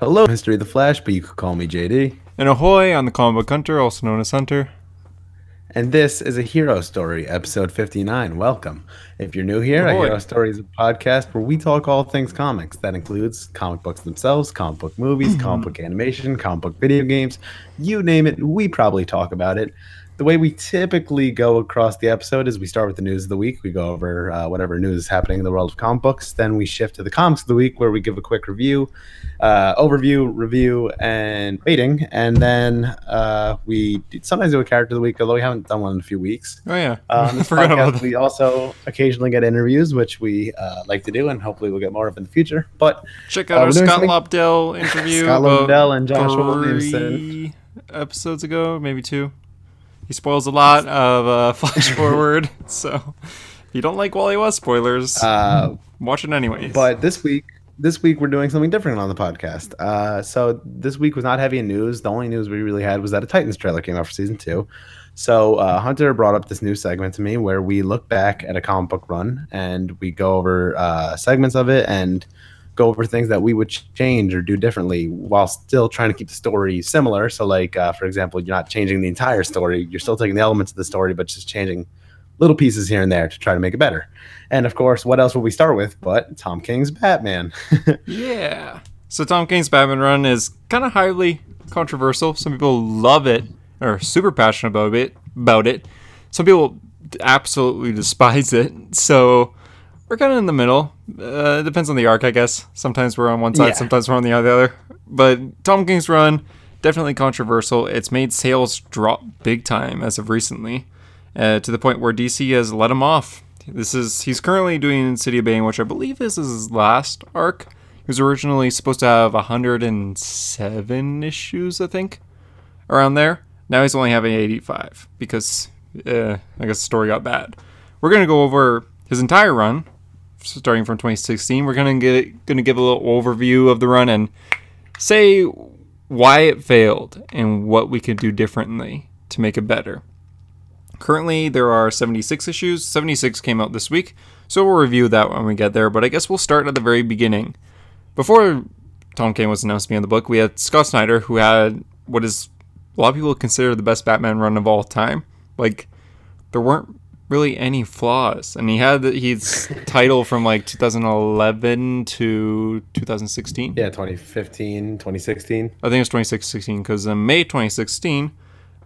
Hello, History of the Flash, but you could call me JD. And ahoy on the comic book Hunter, also known as Hunter. And this is a Hero Story, episode 59. Welcome. If you're new here, Ahoy. a Hero Story is a podcast where we talk all things comics. That includes comic books themselves, comic book movies, comic book animation, comic book video games. You name it, we probably talk about it. The way we typically go across the episode is we start with the news of the week. We go over uh, whatever news is happening in the world of comic books. Then we shift to the comics of the week where we give a quick review, uh, overview, review, and rating. And then uh, we sometimes do a character of the week, although we haven't done one in a few weeks. Oh yeah, this forgot about that. we also occasionally get interviews, which we uh, like to do, and hopefully we'll get more of in the future. But Check uh, out our Scott Lobdell interview. Scott Lobdell and Joshua Williamson. episodes ago, maybe two. He spoils a lot of uh, Flash Forward, so if you don't like Wally West spoilers, uh, watch it anyways. but this week, this week we're doing something different on the podcast. Uh, so this week was not heavy in news. The only news we really had was that a Titans trailer came out for season two. So uh, Hunter brought up this new segment to me where we look back at a comic book run and we go over uh, segments of it and go over things that we would change or do differently while still trying to keep the story similar. So, like uh, for example, you're not changing the entire story; you're still taking the elements of the story, but just changing little pieces here and there to try to make it better. And of course, what else will we start with but Tom King's Batman? yeah. So Tom King's Batman run is kind of highly controversial. Some people love it or super passionate about it. About it. Some people absolutely despise it. So we're kind of in the middle. Uh, it depends on the arc, I guess. Sometimes we're on one side, Yeah. sometimes we're on the other. But Tom King's run definitely controversial. It's made sales drop big time as of recently, uh, to the point where DC has let him off. This is he's currently doing City of Bane, which I believe is his last arc. He was originally supposed to have 107 issues, I think, around there. Now he's only having 85 because uh, I guess the story got bad. We're gonna go over his entire run, starting from 2016. We're gonna get gonna give a little overview of the run and say why it failed and what we could do differently to make it better. Currently, there are 76 issues. 76 came out this week, so we'll review that when we get there. But I guess we'll start at the very beginning. Before Tom King was announced to be in the book, we had Scott Snyder, who had what is a lot of people consider the best Batman run of all time. Like, there weren't really any flaws, and he had the, his title from like 2011 to 2016. yeah, 2015, 2016. I think it was 2016 because in May 2016,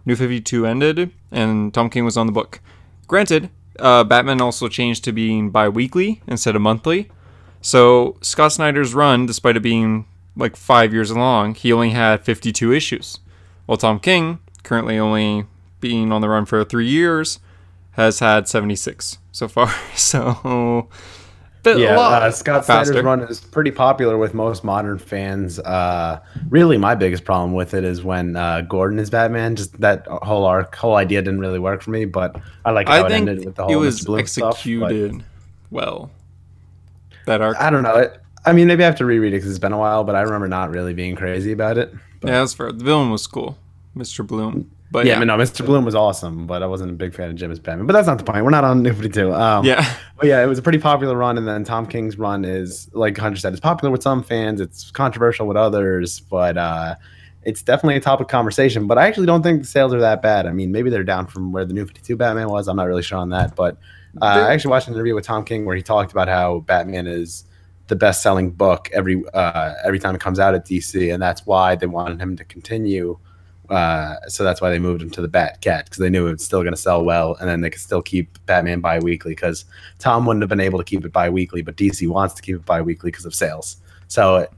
New 52 ended and Tom King was on the book. Granted, uh, Batman also changed to being bi weekly instead of monthly. So Scott Snyder's run, despite it being like five years long, he only had 52 issues. While Tom King, currently only being on the run for three years, has had 76 so far. So, Yeah, uh, Scott faster. Snyder's run is pretty popular with most modern fans. Uh, really, my biggest problem with it is when uh, Gordon is Batman. Just that whole arc, whole idea didn't really work for me. But I like how I it ended with the it whole was Mr. Bloom stuff, executed well. That arc. I don't know. It, I mean, maybe I have to reread it because it's been a while. But I remember not really being crazy about it. But, Yeah, that's fair. The villain was cool, Mr. Bloom. But yeah, yeah, I mean, no, Mr. Bloom was awesome, but I wasn't a big fan of Jim as Batman. But that's not the point. We're not on New 52. Um, yeah, But yeah, it was a pretty popular run, and then Tom King's run is, like Hunter said, it's popular with some fans, it's controversial with others, but uh, it's definitely a topic of conversation. But I actually don't think the sales are that bad. I mean, maybe they're down from where the New Fifty Two Batman was. I'm not really sure on that, but uh, I actually watched an interview with Tom King where he talked about how Batman is the best selling book every uh, every time it comes out at DC, and that's why they wanted him to continue. Uh, so that's why they moved him to the Bat Cat because they knew it was still going to sell well, and then they could still keep Batman bi-weekly because Tom wouldn't have been able to keep it bi-weekly, but DC wants to keep it bi-weekly because of sales. So it,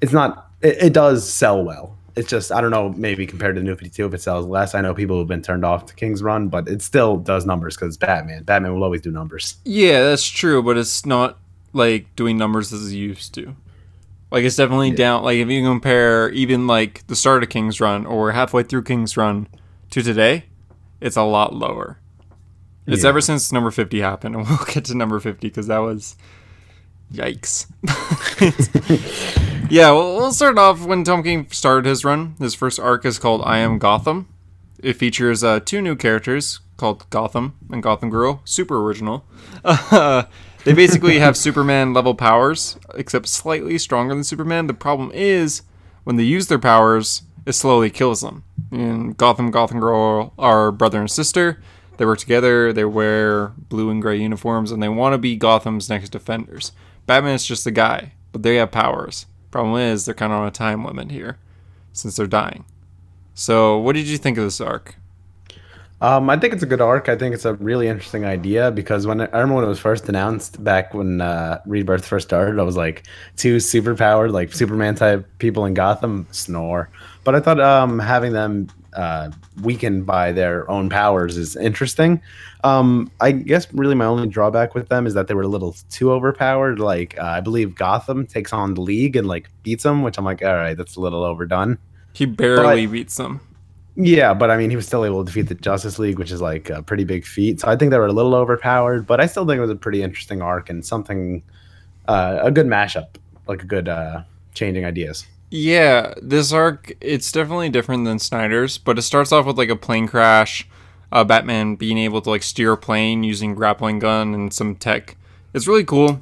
it's not. It, it does sell well. It's just I don't know. Maybe compared to the New Fifty Two, if it sells less, I know people have been turned off to King's Run, but it still does numbers because Batman. Batman will always do numbers. yeah, that's true. But it's not like doing numbers as it used to. Like it's definitely down. Like if you compare even like the start of King's Run or halfway through King's Run to today, it's a lot lower. It's Yeah. ever since number fifty happened, and we'll get to number fifty because that was yikes. yeah, well, we'll start off when Tom King started his run. His first arc is called "I Am Gotham." It features uh, two new characters called Gotham and Gotham Girl. Super original. they basically have Superman level powers, except slightly stronger than Superman. The problem is when they use their powers, it slowly kills them. In Gotham, Gotham Girl are brother and sister. They work together. They wear blue and gray uniforms, and they want to be Gotham's next defenders. Batman is just a guy, but they have powers. Problem is, they're kind of on a time limit here, since they're dying. So, what did you think of this arc? Um, I think it's a good arc. I think it's a really interesting idea because when I remember when it was first announced back when uh, Rebirth first started, I was like two superpowered, like Superman type people in Gotham snore. But I thought um, having them uh, weakened by their own powers is interesting. Um, I guess really my only drawback with them is that they were a little too overpowered. Like uh, I believe Gotham takes on the League and like beats them, which I'm like, all right, that's a little overdone. He barely but, beats them. Yeah, but I mean, he was still able to defeat the Justice League, which is like a pretty big feat. So I think they were a little overpowered, but I still think it was a pretty interesting arc and something, uh, a good mashup, like a good uh, changing ideas. Yeah, this arc it's definitely different than Snyder's, but it starts off with like a plane crash, uh, Batman being able to like steer a plane using grappling gun and some tech. It's really cool.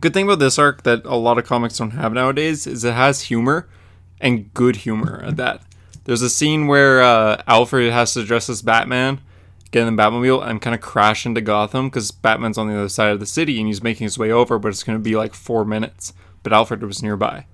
Good thing about this arc that a lot of comics don't have nowadays is it has humor and good humor at that. There's a scene where uh, Alfred has to dress as Batman, get in the Batmobile, and kind of crash into Gotham because Batman's on the other side of the city and he's making his way over, but it's going to be like four minutes. But Alfred was nearby.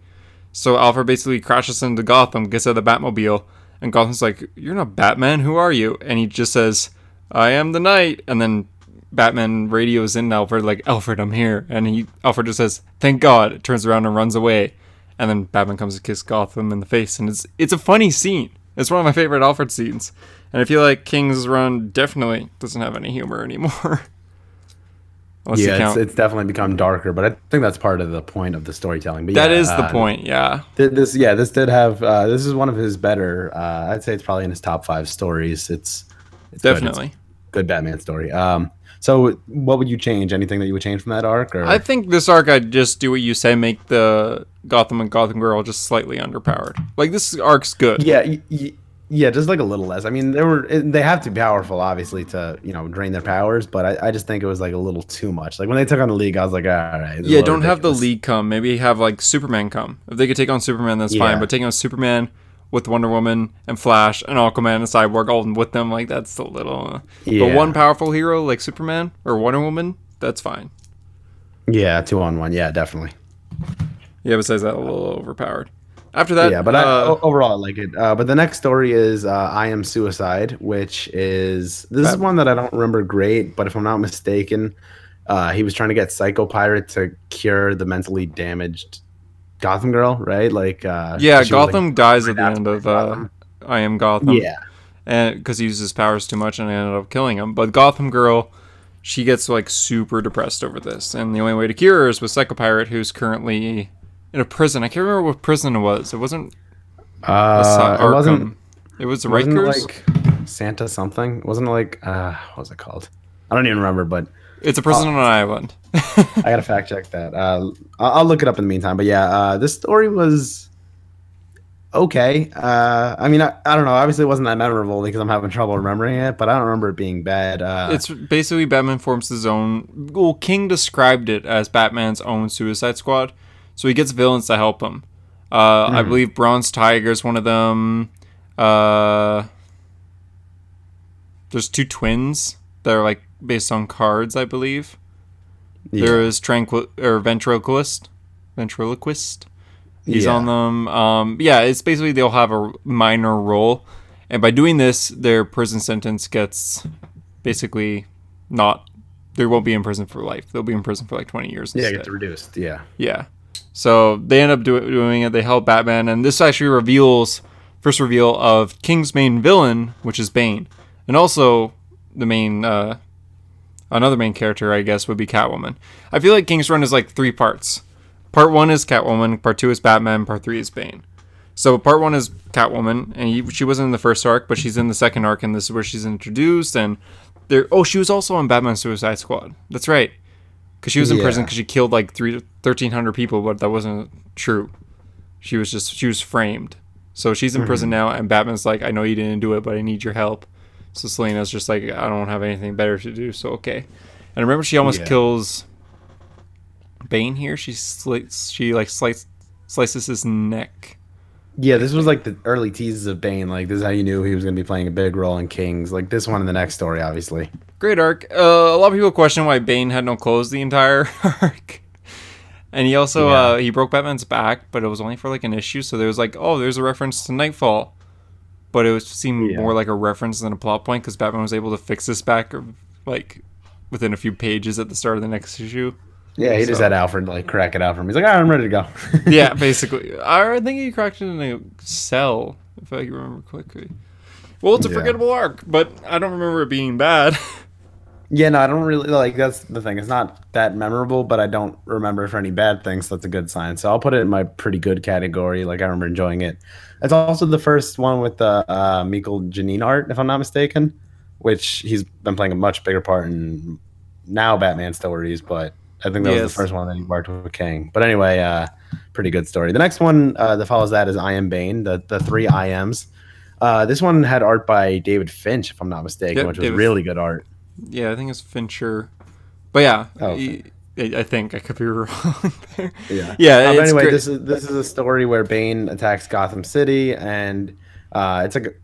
So Alfred basically crashes into Gotham, gets out of the Batmobile, and Gotham's like, You're not Batman, who are you? And he just says, I am the Knight. And then Batman radios in Alfred, like, Alfred, I'm here. And he Alfred just says, Thank God, turns around and runs away and then Batman comes to kiss Gotham in the face, and it's it's a funny scene. It's one of my favorite Alfred scenes, and I feel like King's Run definitely doesn't have any humor anymore. yeah, it's, it's, definitely become darker, but I think that's part of the point of the storytelling. But that yeah, is the uh, point, yeah. This, yeah, this did have. Uh, this is one of his better. Uh, I'd say it's probably in his top five stories. It's, it's definitely good. It's good Batman story. Um, so, what would you change? Anything that you would change from that arc? Or? I think this arc, I'd just do what you say, make the Gotham and Gotham Girl just slightly underpowered. Like this arc's good. Yeah, y- y- yeah, just like a little less. I mean, they were they have to be powerful, obviously, to you know drain their powers. But I, I just think it was like a little too much. Like when they took on the league, I was like, ah, all right. Yeah, don't ridiculous. have the league come. Maybe have like Superman come. If they could take on Superman, that's yeah. fine. But taking on Superman with Wonder Woman and Flash and Aquaman and Cyborg all with them, like that's a little. Uh, yeah. But one powerful hero like Superman or Wonder Woman, that's fine. Yeah, two on one. Yeah, definitely. Yeah, besides that, a little overpowered. After that, yeah, but uh, I, overall I like it. Uh, but the next story is uh, "I Am Suicide," which is this is one that I don't remember great, but if I'm not mistaken, uh, he was trying to get Psycho Pirate to cure the mentally damaged Gotham Girl, right? Like, uh, yeah, Gotham like, dies at the end of uh, "I Am Gotham." Yeah, and because he uses powers too much, and I ended up killing him. But Gotham Girl, she gets like super depressed over this, and the only way to cure her is with Psycho Pirate, who's currently in a prison. I can't remember what prison it was. It wasn't. Uh, it wasn't. It was Rikers. Like Santa something. Wasn't it like uh, what was it called? I don't even remember, but it's a prison uh, on an island. I gotta fact check that. Uh, I'll, look it up in the meantime. But yeah, uh, this story was okay. Uh, I mean, I, I don't know. Obviously, it wasn't that memorable because I'm having trouble remembering it. But I don't remember it being bad. Uh, it's basically Batman forms his own. Well, King described it as Batman's own Suicide Squad so he gets villains to help him. Uh, mm. I hmm. believe Bronze Tiger is one of them. Uh, there's two twins that are like based on cards, I believe. Yeah. There is tranquil or ventriloquist, ventriloquist. He's yeah. on them. Um, yeah, it's basically they'll have a minor role, and by doing this, their prison sentence gets basically not. They won't be in prison for life. They'll be in prison for like twenty years. Yeah, get reduced. Yeah. Yeah. So they end up do- doing it. They help Batman, and this actually reveals first reveal of King's main villain, which is Bane, and also the main uh, another main character, I guess, would be Catwoman. I feel like King's Run is like three parts. Part one is Catwoman, part two is Batman, part three is Bane. So part one is Catwoman, and he, she wasn't in the first arc, but she's in the second arc, and this is where she's introduced. And there, oh, she was also on Batman Suicide Squad. That's right because she was in yeah. prison because she killed like three, 1,300 people, but that wasn't true. She was just she was framed. So she's in mm-hmm. prison now, and Batman's like, "I know you didn't do it, but I need your help." So Selina's just like, "I don't have anything better to do, so okay." And remember, she almost yeah. kills Bane here. She slits, she like slices slices his neck Yeah, this was like the early teases of Bane. Like this is how you knew he was going to be playing a big role in Kings. Like this one in the next story, obviously. Great arc. Uh, a lot of people question why Bane had no clothes the entire arc. And he also Yeah. uh, he broke Batman's back, but it was only for like an issue. So there was like, oh, there's a reference to Nightfall, but it was seemed Yeah. more like a reference than a plot point because Batman was able to fix this back like within a few pages at the start of the next issue. Yeah, he just So- had Alfred like crack it out for him. He's like, all right, I'm ready to go. yeah, basically. I think he cracked it in a cell, if I remember correctly. Well, it's a Yeah. forgettable arc, but I don't remember it being bad. yeah, no, I don't really like. That's the thing. It's not that memorable, but I don't remember for any bad things. So that's a good sign. So I'll put it in my pretty good category. Like I remember enjoying it. It's also the first one with the uh, Mikel Janín art, if I'm not mistaken, which he's been playing a much bigger part in now Batman stories, but I think that was the first one that he worked with King. But anyway, uh, pretty good story. The next one uh, that follows that is I Am Bane, the, the three I Ams. Uh, this one had art by David Finch, if I'm not mistaken, Yep, which was David- really good art. Yeah, I think it's Fincher. But yeah, Oh, he- I I think I could be wrong there. Yeah. Yeah, it's anyway, great. this is this is a story where Bane attacks Gotham City, and uh, it's like,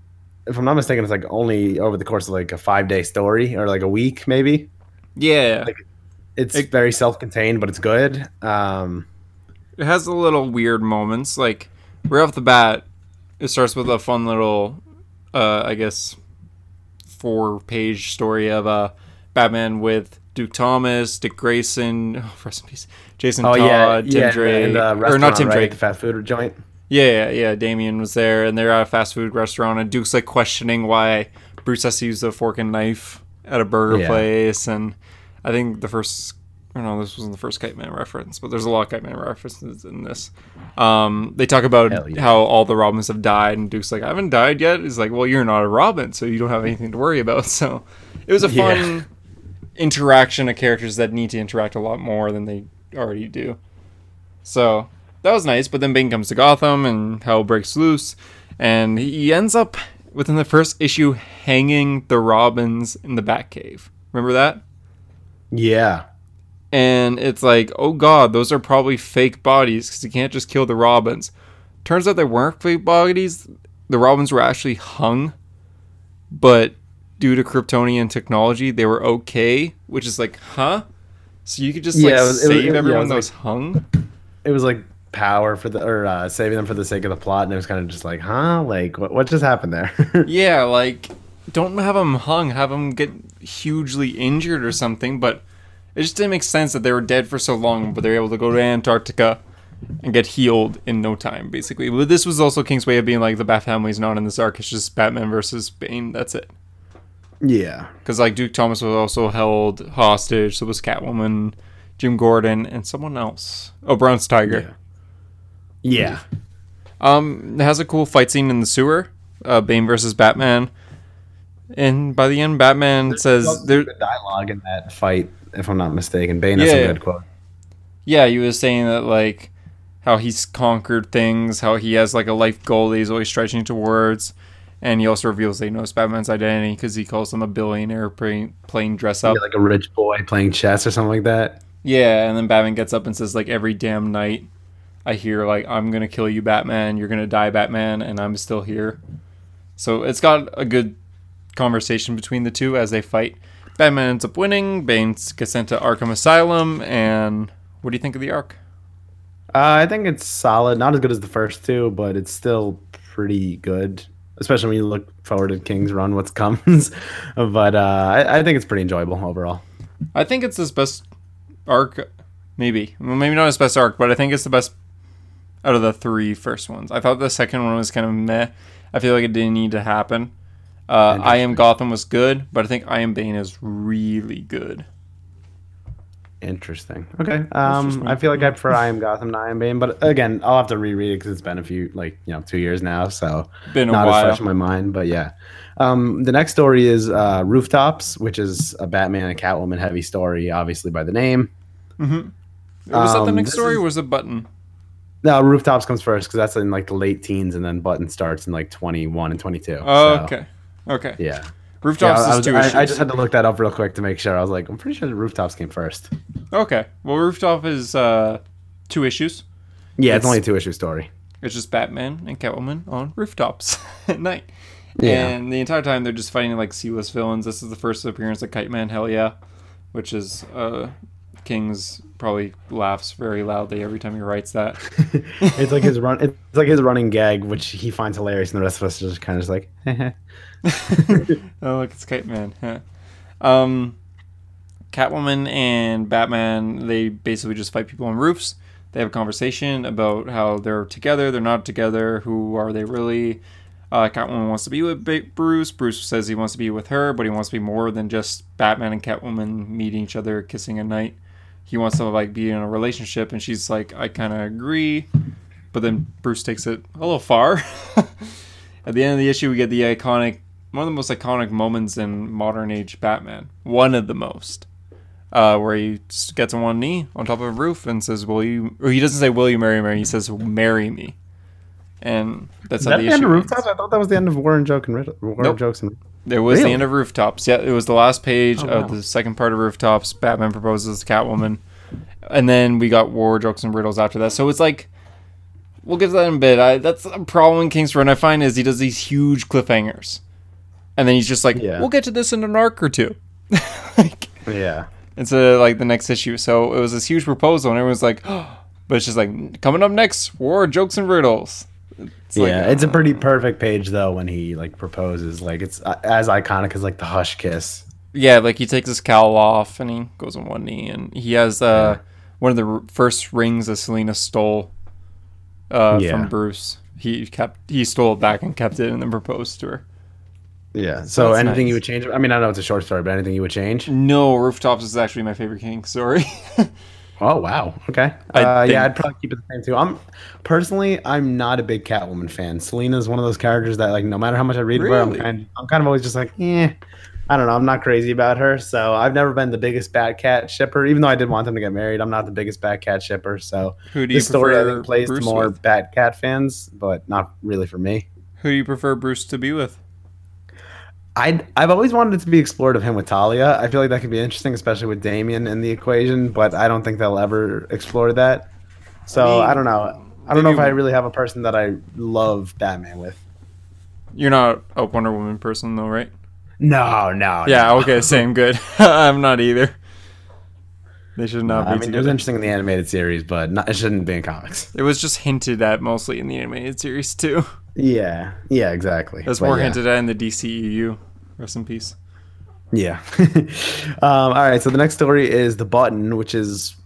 if I'm not mistaken, it's like only over the course of like a five day story or like a week maybe. Yeah, Like- It's It- very self contained, but it's good. Um, it has a little weird moments. Like right off the bat, it starts with a fun little, uh, I guess, four-page story of uh, Batman with Duke Thomas, Dick Grayson, oh, rest in peace, Jason oh Todd, yeah, Tim yeah, Drake, and, uh, or not Tim right? Drake. the fast food joint. Yeah, yeah, yeah. Damian was there, and they're at a fast food restaurant, and Duke's like questioning why Bruce has to use a fork and knife at a burger Yeah. place, and I think the first. I don't know, this wasn't the first Kite Man reference, but there's a lot of Kite Man references in this. Um, they talk about yeah. how all the Robins have died, and Duke's like, I haven't died yet. He's like, well, you're not a Robin, so you don't have anything to worry about. So it was a Yeah. fun interaction of characters that need to interact a lot more than they already do. So that was nice. But then Bane comes to Gotham and hell breaks loose, and he ends up within the first issue hanging the Robins in the Batcave. Remember that? Yeah, And it's like, oh god, those are probably fake bodies because you can't just kill the Robins. Turns out they weren't fake bodies. The Robins were actually hung, but due to Kryptonian technology, they were okay. Which is like, huh? So you could just like Yeah, it was- was- save yeah, everyone was that like- was hung. it was like power for the or uh, saving them for the sake of the plot, and it was kind of just like, huh, like what what just happened there? Yeah, like don't have them hung, have them get hugely injured or something. But it just didn't make sense that they were dead for so long, but they were able to go to Antarctica and get healed in no time, basically. But this was also King's way of being like the Bat family's not in this arc; it's just Batman versus Bane. That's it. yeah, Because like Duke Thomas was also held hostage, so was Catwoman, Jim Gordon, and someone else. Oh, Bronze Tiger. yeah. yeah. Um, it has a cool fight scene in the sewer, uh, Bane versus Batman. And by the end, Batman says, There's "There, dialogue in that fight, if I'm not mistaken. Bane has some Yeah. good quote. yeah, he was saying that like how he's conquered things, how he has like a life goal that he's always stretching towards, and he also reveals that he knows Batman's identity because he calls him a billionaire playing, playing dress up. Yeah, like a rich boy playing chess or something like that. Yeah, and then Batman gets up and says like every damn night, I hear like I'm gonna kill you, Batman. You're gonna die, Batman, and I'm still here. So it's got a good conversation between the two as they fight. Batman ends up winning. Bane gets sent to Arkham Asylum, and what do you think of the arc? Uh, I think it's solid. Not as good as the first two, but it's still pretty good. Especially when you look forward to King's Run, what's comes. but uh, I, I think it's pretty enjoyable overall. I think it's his best arc, maybe. Well, maybe not his best arc, but I think it's the best out of the three first ones. I thought the second one was kind of meh. I feel like it didn't need to happen. Uh, I Am Gotham was good, but I think I Am Bane is really good. Interesting. Okay. Um, I feel like I prefer I Am Gotham to I Am Bane, but again, I'll have to reread it because it's been a few, like you know, two years now, so Been a not as while. fresh in my mind. But yeah, um, the next story is uh, Rooftops, which is a Batman and Catwoman heavy story, obviously by the name. Was that the Um, next story is- or was it Button? No, Rooftops comes first because that's in like the late teens, and then Button starts in like twenty one and twenty two. Oh, okay. Okay. Yeah. Rooftops Yeah, I, is was- two I- issues. I just had to look that up real quick to make sure. I was like, I'm pretty sure the Rooftops came first. Okay. Well, Rooftop is uh, two issues. Yeah, it's, It's- only a two issue story. It's just Batman and Catwoman on rooftops at night. Yeah. And the entire time they're just fighting like C-list villains. This is the first appearance of Kite Man, hell yeah, which is uh, King's probably laughs very loudly every time he writes that. it's like his run. It's like his running gag, which he finds hilarious, and the rest of us are just kind of just like, oh look, it's Kite Man. Um, Catwoman and Batman they basically just fight people on roofs. They have a conversation about how they're together, they're not together, who are they really? Uh, Catwoman wants to be with Bruce. Bruce says he wants to be with her, but he wants to be more than just Batman and Catwoman meeting each other, kissing at night. He wants to like be in a relationship, and she's like, I kind of agree, but then Bruce takes it a little far. at the end of the issue, we get the iconic, one of the most iconic moments in modern age Batman. One of the most uh, where he just gets on one knee on top of a roof and says, "Will you?" Or he doesn't say, "Will you marry me?" He says, "Marry me," and that's Is how that the the end of ends. rooftops? I thought that was the end of War and Joke and Riddle. War Nope. and Jokes and It was Really? the end of Rooftops. Yeah, it was the last page Oh, of wow. the second part of Rooftops. Batman proposes to Catwoman, and then we got War, Jokes, and Riddles after that. So it's like. We'll get to that in a bit. I, that's a problem in King's Run. I find is he does these huge cliffhangers, and then he's just like, Yeah. "We'll get to this in an arc or two. like, yeah. into like the next issue. So it was this huge proposal, and everyone's like, but it's just like coming up next, war, jokes, and riddles. It's like, yeah, it's a pretty perfect page though when he like proposes. Like it's uh, as iconic as like the hush kiss. yeah, like he takes his cowl off and he goes on one knee, and he has uh one of the r- first rings that Selina stole uh, Yeah. from Bruce. He kept he stole it back and kept it, and then proposed to her. Yeah. So That's anything you would change? I mean, I know it's a short story, but anything you would change? No, rooftops is actually my favorite King story. Oh wow. Okay. Uh, think- yeah, I'd probably keep it the same too. I'm personally, I'm not a big Catwoman fan. Selina is one of those characters that like no matter how much I read about, her, I'm Really? kind, I'm kind of always just like, eh. I don't know. I'm not crazy about her, so I've never been the biggest Batcat shipper. Even though I did want them to get married, I'm not the biggest Batcat shipper. So Who do you this story I prefer think plays to more with? Batcat fans, but not really for me. Who do you prefer Bruce to be with? I'd, I've always wanted it to be explored of him with Talia. I feel like that could be interesting, especially with Damian in the equation, but I don't think they'll ever explore that. So I I, don't know. I don't know if I really have a person that I love Batman with. You're not a Wonder Woman person though, right? No, no. Yeah, no. okay, same, good. I'm not either. They should not I be mean, it was interesting in the animated series, but not, it shouldn't be in comics. It was just hinted at mostly in the animated series too. Yeah, yeah, exactly. That's more yeah. hinted at in the DCEU. Rest in peace. Yeah. um, all right. So the next story is the button, which is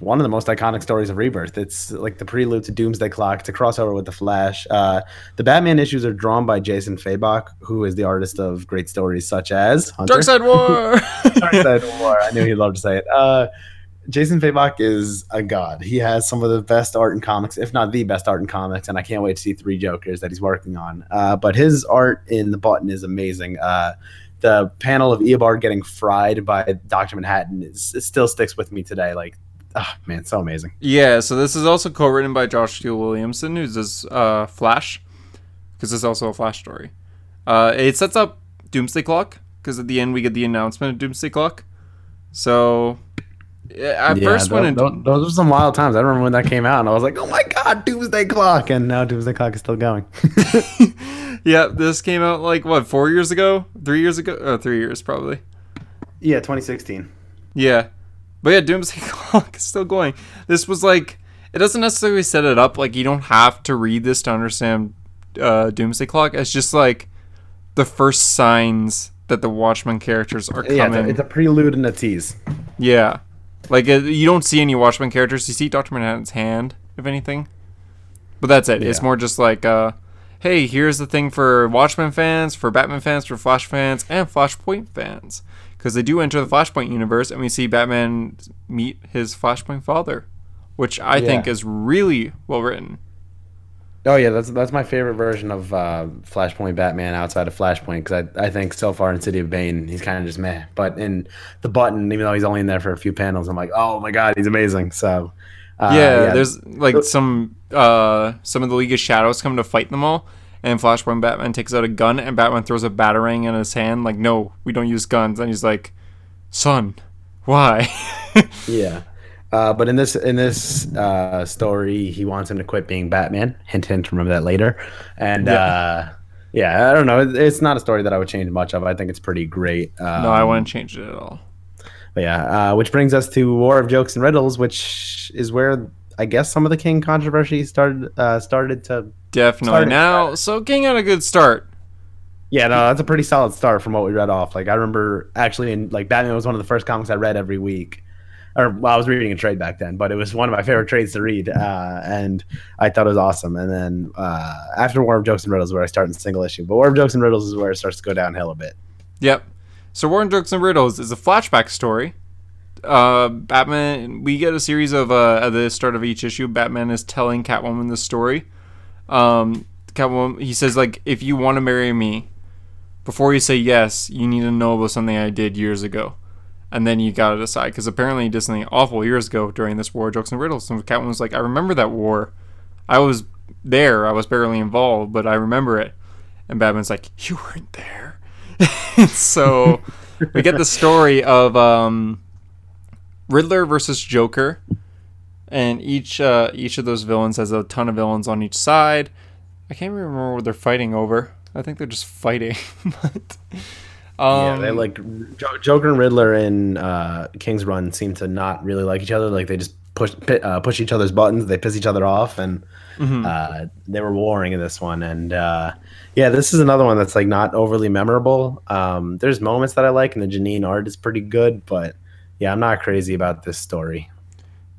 one of the most iconic stories of Rebirth. It's like the prelude to Doomsday Clock. A crossover with the Flash. Uh, the Batman issues are drawn by Jason Fabok, who is the artist of great stories such as Hunter. Dark Side War. Darkseid War. I knew he'd love to say it. Uh, Jason Fabok is a god. He has some of the best art in comics, if not the best art in comics, and I can't wait to see three Jokers that he's working on. Uh, but his art in the button is amazing. Uh, the panel of Eobard getting fried by Doctor Manhattan is it still sticks with me today. Like, ah, man, so amazing. yeah, so this is also co-written by Josh Steele Williamson, who's this uh, Flash, because it's also a Flash story. Uh, it sets up Doomsday Clock because at the end we get the announcement of Doomsday Clock. So yeah, at first when those, were some wild times. I remember when that came out, and I was like, "Oh my god, Doomsday Clock!" And now Doomsday Clock is still going. yeah, this came out like what four years ago, three years ago, oh, three years probably. yeah, 2016. Yeah. But yeah, Doomsday Clock is still going. This was like it doesn't necessarily set it up like you don't have to read this to understand uh, Doomsday Clock. It's just like the first signs that the Watchmen characters are Yeah, it's coming. a, it's a prelude and a tease. yeah. Like uh, you don't see any Watchmen characters. You see Doctor Manhattan's hand, if anything. But that's it. It's more just like, uh, hey, here's the thing for Watchmen fans, for Batman fans, for Flash fans, and Flashpoint fans. Because they do enter the Flashpoint universe, and we see Batman meet his Flashpoint father, which I think is really well written. Oh yeah, that's that's my favorite version of uh, Flashpoint Batman outside of Flashpoint because I, I think so far in City of Bane he's kind of just meh, but in the Button, even though he's only in there for a few panels, I'm like, oh my god, he's amazing. So uh, yeah, there's like some uh some of the League of Shadows come to fight them all, and Flashpoint Batman takes out a gun, and Batman throws a batarang in his hand, like, no, we don't use guns, and he's like, son, why? yeah. Uh, but in this in this uh, story, he wants him to quit being Batman. Hint, hint. Remember that later. And Yeah. uh, yeah, I don't know. It- It's not a story that I would change much of. I think it's pretty great. Um, no, I wouldn't change it at all. But yeah, uh, which brings us to War of Jokes and Riddles, which is where I guess some of the King controversy started uh, started to. Definitely. Started- Now, so King had a good start. Yeah, no, that's a pretty solid start from what we read off. Like I remember actually, in like Batman was one of the first comics I read every week, or well, I was reading a trade back then, but it was one of my favorite trades to read, uh, and I thought it was awesome. And then uh, after War of Jokes and Riddles, where I start in single issue, but War of Jokes and Riddles is where it starts to go downhill a bit. Yep. So War of Jokes and Riddles is a flashback story. Uh, Batman. We get a series of uh, at the start of each issue. Batman is telling Catwoman the story. Um, Catwoman. He says like, if you want to marry me, before you say yes, you need to know about something I did years ago, and then you gotta decide. Because apparently he did something awful years ago during this War of Jokes and Riddles. And Catwoman's like, I remember that war. I was there. I was barely involved, but I remember it. And Batman's like, you weren't there. so we get the story of um, Riddler versus Joker, and each uh, each of those villains has a ton of villains on each side. I can't even remember what they're fighting over. I think they're just fighting. but, yeah, um, they like Jo- Joker and Riddler in uh, King's Run seem to not really like each other. Like they just push uh, push each other's buttons. They piss each other off, and mhm. uh, they were warring in this one. And uh, yeah, this is another one that's like not overly memorable. Um, there's moments that I like, and the Janín art is pretty good, but yeah, I'm not crazy about this story.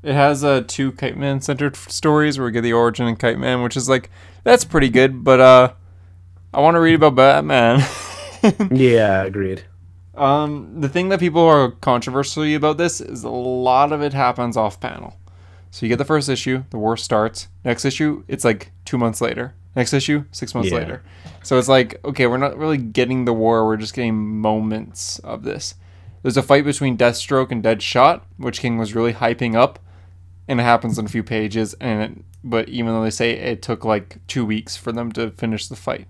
It has uh, two Kite Man centered stories where we get the origin of Kite Man, which is like that's pretty good. But uh, I want to read about Batman. yeah, agreed. Um, the thing that people are controversially about this is a lot of it happens off panel. So you get the first issue, the war starts. Next issue, it's like two months later. Next issue, six months Yeah. later. So it's like, okay, we're not really getting the war, we're just getting moments of this. There's a fight between Deathstroke and Deadshot, which King was really hyping up, and it happens in a few pages. And it, but even though they say it took like two weeks for them to finish the fight,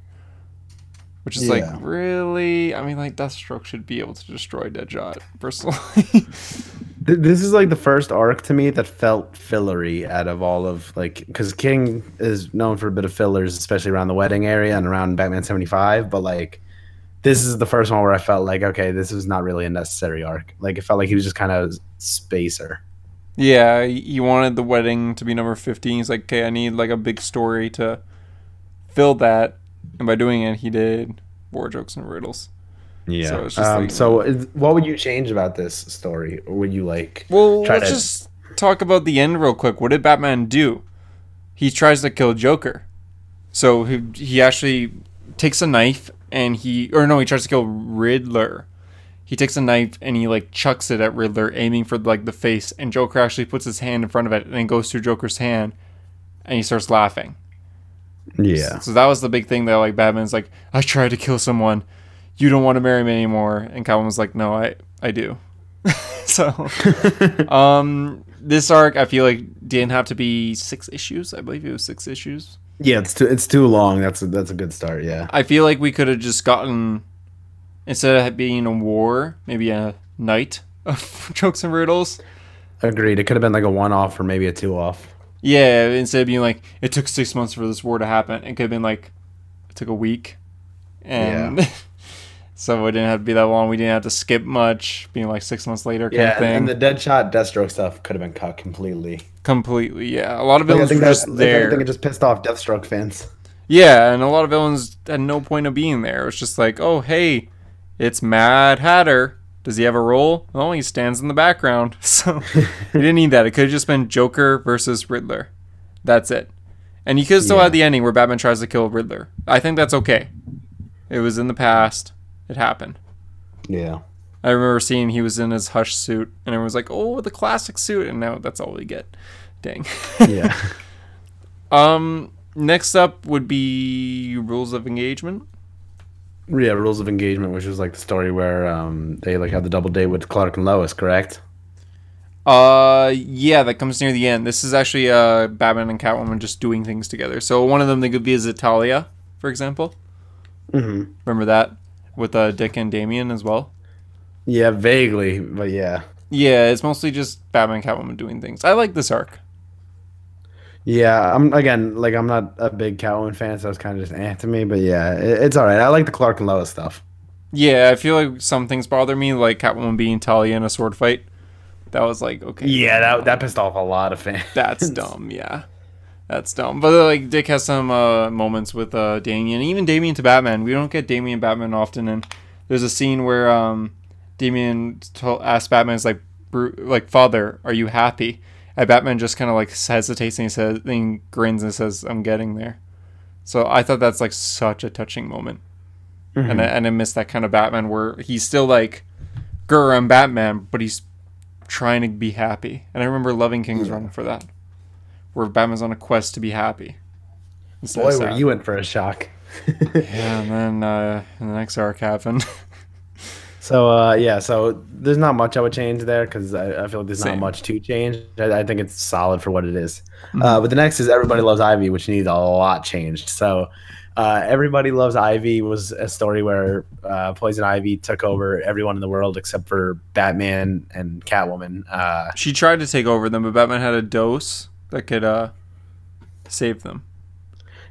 which is Yeah. like really, I mean, like Deathstroke should be able to destroy Deadshot personally. This is like the first arc to me that felt fillery out of all of like because King is known for a bit of fillers, especially around the wedding area and around Batman seventy five. But like, this is the first one where I felt like okay, this was not really a necessary arc. Like it felt like he was just kind of spacer. yeah, he he wanted the wedding to be number 15. He's like, okay, I need like a big story to fill that. And by doing it, he did war jokes and riddles. Yeah. So it's just um, like- so is- what would you change about this story, or would you like? Well, Try let's to- just talk about the end real quick. What did Batman do? He tries to kill Joker. So he, he actually takes a knife and he, or no, he tries to kill Riddler. He takes a knife and he like chucks it at Riddler, aiming for like the face. And Joker actually puts his hand in front of it and it goes through Joker's hand, and he starts laughing. Yeah. So that was the big thing that like Batman's like, I tried to kill someone. You don't want to marry me anymore. And Calvin was like, No, I I do. so um this arc I feel like didn't have to be six issues. I believe it was six issues. Yeah, it's too it's too long. That's a, that's a good start. Yeah. I feel like we could have just gotten instead of being a war, maybe a night of jokes and riddles. Agreed. It could have been like a one off or maybe a two off. Yeah, instead of being like it took six months for this war to happen, it could have been like it took a week, and so it didn't have to be that long. We didn't have to skip much, being like six months later kind Yeah, of thing. and the Deadshot, Deathstroke stuff could have been cut completely. Completely, yeah. A lot of Like, villains were just I think it just pissed off Deathstroke fans. Yeah, and a lot of villains had no point of being there. It was just like, oh hey, it's Mad Hatter. Does he have a role? Oh, he stands in the background. So he didn't need that. It could have just been Joker versus Riddler. That's it. And you could still Yeah. have the ending where Batman tries to kill Riddler. I think that's okay. It was in the past. It happened. Yeah. I remember seeing he was in his Hush suit, and everyone was like, "Oh, the classic suit," and now that's all we get. Dang. Yeah. um. Next up would be rules of engagement. Yeah, Rules of Engagement, which was like the story where um they like had the double date with Clark and Lois, correct? Uh, yeah, that comes near the end. This is actually uh Batman and Catwoman just doing things together. So one of them they could be is Italia, for example. Mm-hmm. Remember that with uh Dick and Damian as well. Yeah, vaguely, but yeah. Yeah, it's mostly just Batman, and Catwoman doing things. I like this arc. Yeah, I'm again like I'm not a big Catwoman fan, so it's kind of just eh to me. But yeah, it, it's all right. I like the Clark and Lois stuff. Yeah, I feel like some things bother me, like Catwoman being Talia in a sword fight. That was like okay. Yeah, that that pissed off a lot of fans. That's dumb. Yeah, that's dumb. But like Dick has some uh, moments with uh, Damian, even Damian to Batman. We don't get Damian Batman often, and there's a scene where um, Damian to- asks Batman, "Is like, Bru- like Father, are you happy?" And Batman just kind of like hesitates and he says, and grins and says, "I'm getting there." So I thought that's like such a touching moment, and I, and I miss that kind of Batman where he's still like, "Grr, I'm Batman," but he's trying to be happy. And I remember loving King's Run for that, where Batman's on a quest to be happy. Boy, were you in for a shock. Yeah, and then uh, the next arc happened. So uh, yeah, so there's not much I would change there because I, I feel like there's Same. not much to change. I, I think it's solid for what it is. Uh, but the next is Everybody Loves Ivy, which needs a lot changed. So uh, Everybody Loves Ivy was a story where uh, Poison Ivy took over everyone in the world except for Batman and Catwoman. Uh, she tried to take over them, but Batman had a dose that could uh, save them.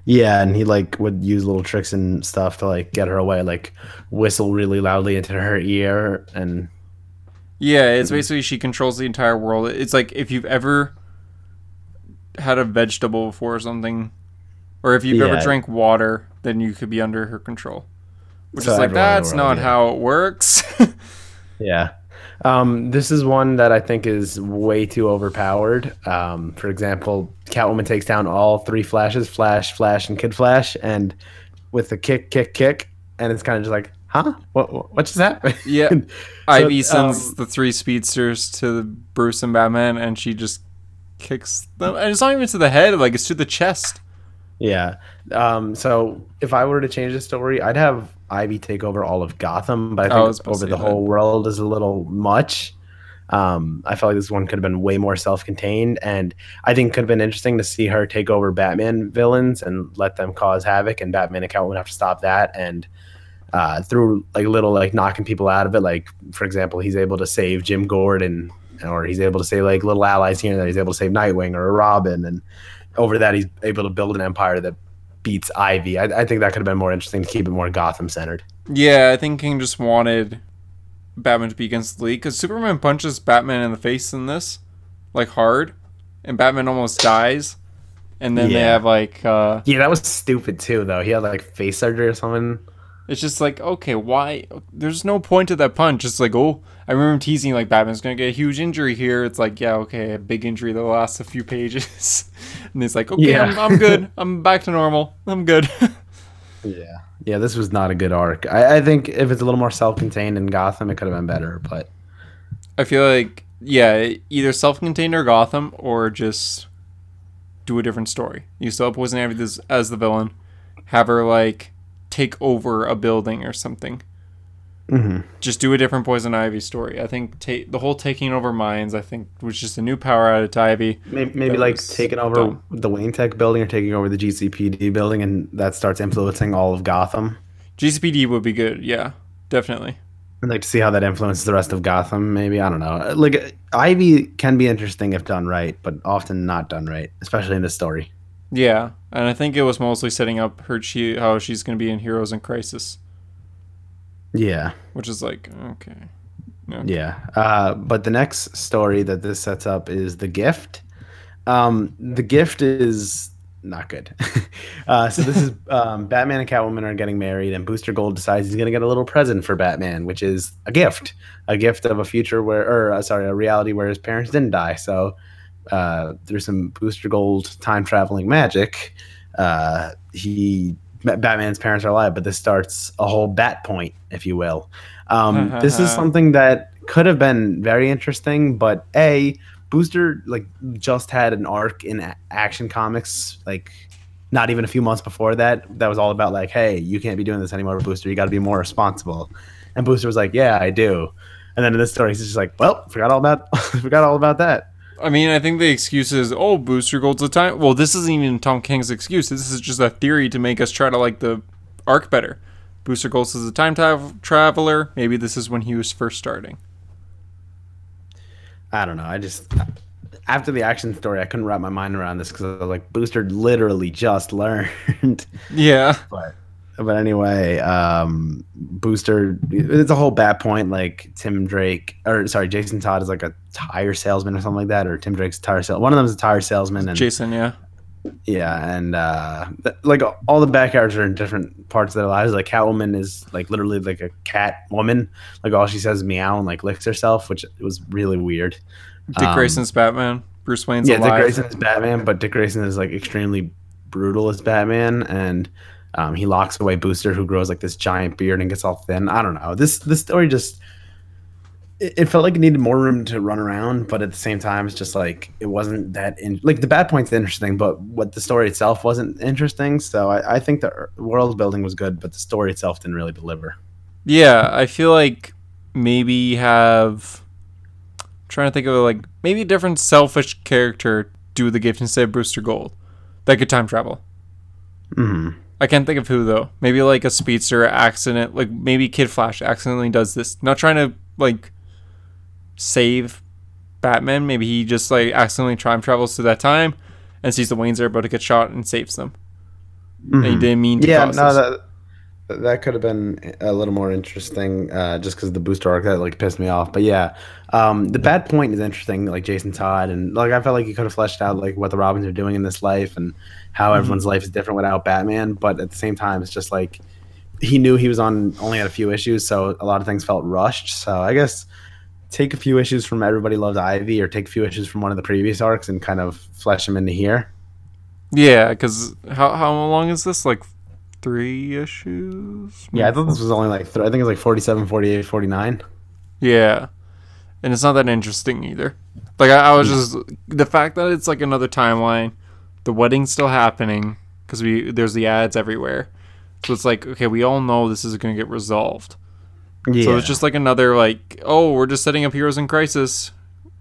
Yeah, and he like would use little tricks and stuff to like get her away, like whistle really loudly into her ear and Yeah, it's basically she controls the entire world. It's like if you've ever had a vegetable before or something, or if you've ever drank water, then you could be under her control. Which So is like everyone in the that's not yeah. how it works. Yeah. Um, this is one that I think is way too overpowered. Um, for example, Catwoman takes down all three flashes Flash, Flash, and Kid Flash, and with the kick, kick, kick, and it's kind of just like, huh? What, what, just happened? Yeah. So, Ivy sends um, the three speedsters to Bruce and Batman, and she just kicks them. And it's not even to the head; like it's to the chest. Yeah. Um, so if I were to change the story, I'd have Ivy take over all of Gotham, but I I think to over the that. whole world is a little much. Um, I felt like this one could have been way more self-contained, and I think it could have been interesting to see her take over Batman villains and let them cause havoc, and Batman and Catwoman have to stop that. And uh, through like little like knocking people out of it, like for example, he's able to save Jim Gordon, or he's able to save like little allies here and. He's able to save Nightwing or Robin, and over that he's able to build an empire that beats Ivy. I, I think that could have been more interesting to keep it more Gotham centered. Yeah, I think King just wanted Batman to be against the League because Superman punches Batman in the face in this, like hard, and Batman almost dies. And then they have like, uh, Yeah, that was stupid too, though. He had like face surgery or something. it's just like, okay, why? There's no point to that punch. It's like, oh, I remember him teasing like Batman's gonna get a huge injury here. It's like, yeah, okay, a big injury that lasts a few pages, and he's like, okay, Yeah. I'm, I'm good. I'm back to normal. I'm good. Yeah, yeah, this was not a good arc. I, I think if it's a little more self-contained in Gotham, it could have been better. But I feel like yeah, either self-contained or Gotham, or just do a different story. You still have Poison Ivy as, as the villain, have her like take over a building or something. Mhm. Just do a different Poison Ivy story. I think ta- the whole taking over minds. I think was just a new power added to Ivy. maybe, maybe like taking over dumb. the Wayne Tech building or taking over the GCPD building, and that starts influencing all of Gotham. GCPD would be good. Yeah, definitely. I'd like to see how that influences the rest of Gotham. Maybe I don't know. Like Ivy can be interesting if done right, but often not done right, especially in this story. Yeah, and I think it was mostly setting up her she how she's going to be in Heroes in Crisis, Yeah. which is like okay. Yeah. Uh, but the next story that this sets up is The Gift. Um, the Gift is not good. uh, so this is um, Batman and Catwoman are getting married, and Booster Gold decides he's going to get a little present for Batman, which is a gift, a gift of a future where, or uh, sorry, a reality where his parents didn't die. So uh, through some Booster Gold time traveling magic, uh, he Batman's parents are alive, but this starts a whole bat point, if you will. Um, this is something that could have been very interesting, but a Booster like just had an arc in a- Action Comics, like not even a few months before that. That was all about like, hey, you can't be doing this anymore, Booster. You got to be more responsible. And Booster was like, yeah, I do. And then in this story, he's just like, well, forgot all about forgot all about that. I mean, I think the excuse is, oh, Booster Gold's a time. Well, this isn't even Tom King's excuse. This is just a theory to make us try to like the arc better. Booster Gold is a time tra- traveler. Maybe this is when he was first starting. I don't know. I just after the action story, I couldn't wrap my mind around this because I was like, Booster literally just learned. Yeah. but but anyway, um, Booster, it's a whole bad point. Like Tim Drake, or sorry, Jason Todd is like a tire salesman or something like that, or Tim Drake's tire sale. One of them is a tire salesman, and Jason, yeah. yeah, and uh, th- like all the characters are in different parts of their lives. Like Catwoman is like literally like a cat woman. Like all she says is meow and like licks herself, which was really weird. Dick Um, Grayson's Batman. Bruce Wayne's yeah, Dick alive. Grayson is Batman, but Dick Grayson is like extremely brutal as Batman, and um, he locks away Booster, who grows like this giant beard and gets all thin. I don't know. This this story just it, it felt like it needed more room to run around, but at the same time, it's just like it wasn't that in, like the bad point's interesting, but what the story itself wasn't interesting. So I, I think the er- world building was good, but the story itself didn't really deliver. Yeah, I feel like maybe have trying to think of like maybe a different selfish character do the gift instead of Booster Gold that could time travel. hmm I can't think of who though. Maybe like a speedster accident, like maybe Kid Flash accidentally does this. Not trying to like save Batman. Maybe he just like accidentally time travels to that time and sees the Waynes are about to get shot and saves them. And he didn't mean to Mm-hmm. Yeah, cause no, this. that that could have been a little more interesting, uh, just because the booster arc that like pissed me off. But yeah, um, the bad point is interesting, like Jason Todd, and like I felt like he could have fleshed out like what the Robins are doing in this life and how mm-hmm. everyone's life is different without Batman. But at the same time, it's just like he knew he was on only had a few issues, so a lot of things felt rushed. So I guess take a few issues from Everybody Loves Ivy, or take a few issues from one of the previous arcs and kind of flesh them into here. Yeah, because how how long is this? Like three issues? Yeah, I thought this was only like th- I think it's like 47, 48, 49. Yeah, and it's not that interesting either. Like I, I was hmm. just the fact that it's like another timeline, the wedding's still happening because we there's the ads everywhere, so it's like okay, we all know this is gonna get resolved. Yeah. So it's just like another like oh we're just setting up heroes in crisis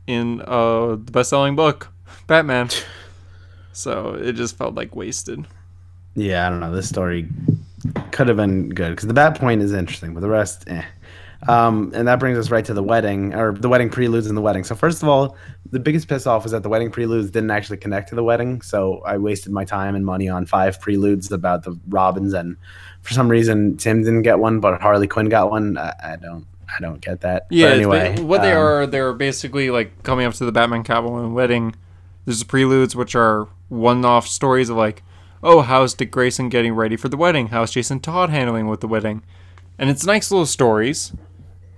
in uh the best selling book, Batman. So it just felt like wasted. Yeah, I don't know. This story could have been good because the bad point is interesting, but the rest, eh. Um, and that brings us right to the wedding or the wedding preludes and the wedding. So first of all, the biggest piss off was that the wedding preludes didn't actually connect to the wedding. So I wasted my time and money on five preludes about the Robins, and for some reason Tim didn't get one, but Harley Quinn got one. I, I don't, I don't get that. Yeah, but anyway, what they um, are, they're basically like coming up to the Batman Catwoman wedding. There's the preludes, which are one-off stories of like, oh, how's Dick Grayson getting ready for the wedding? How's Jason Todd handling with the wedding? And it's nice little stories,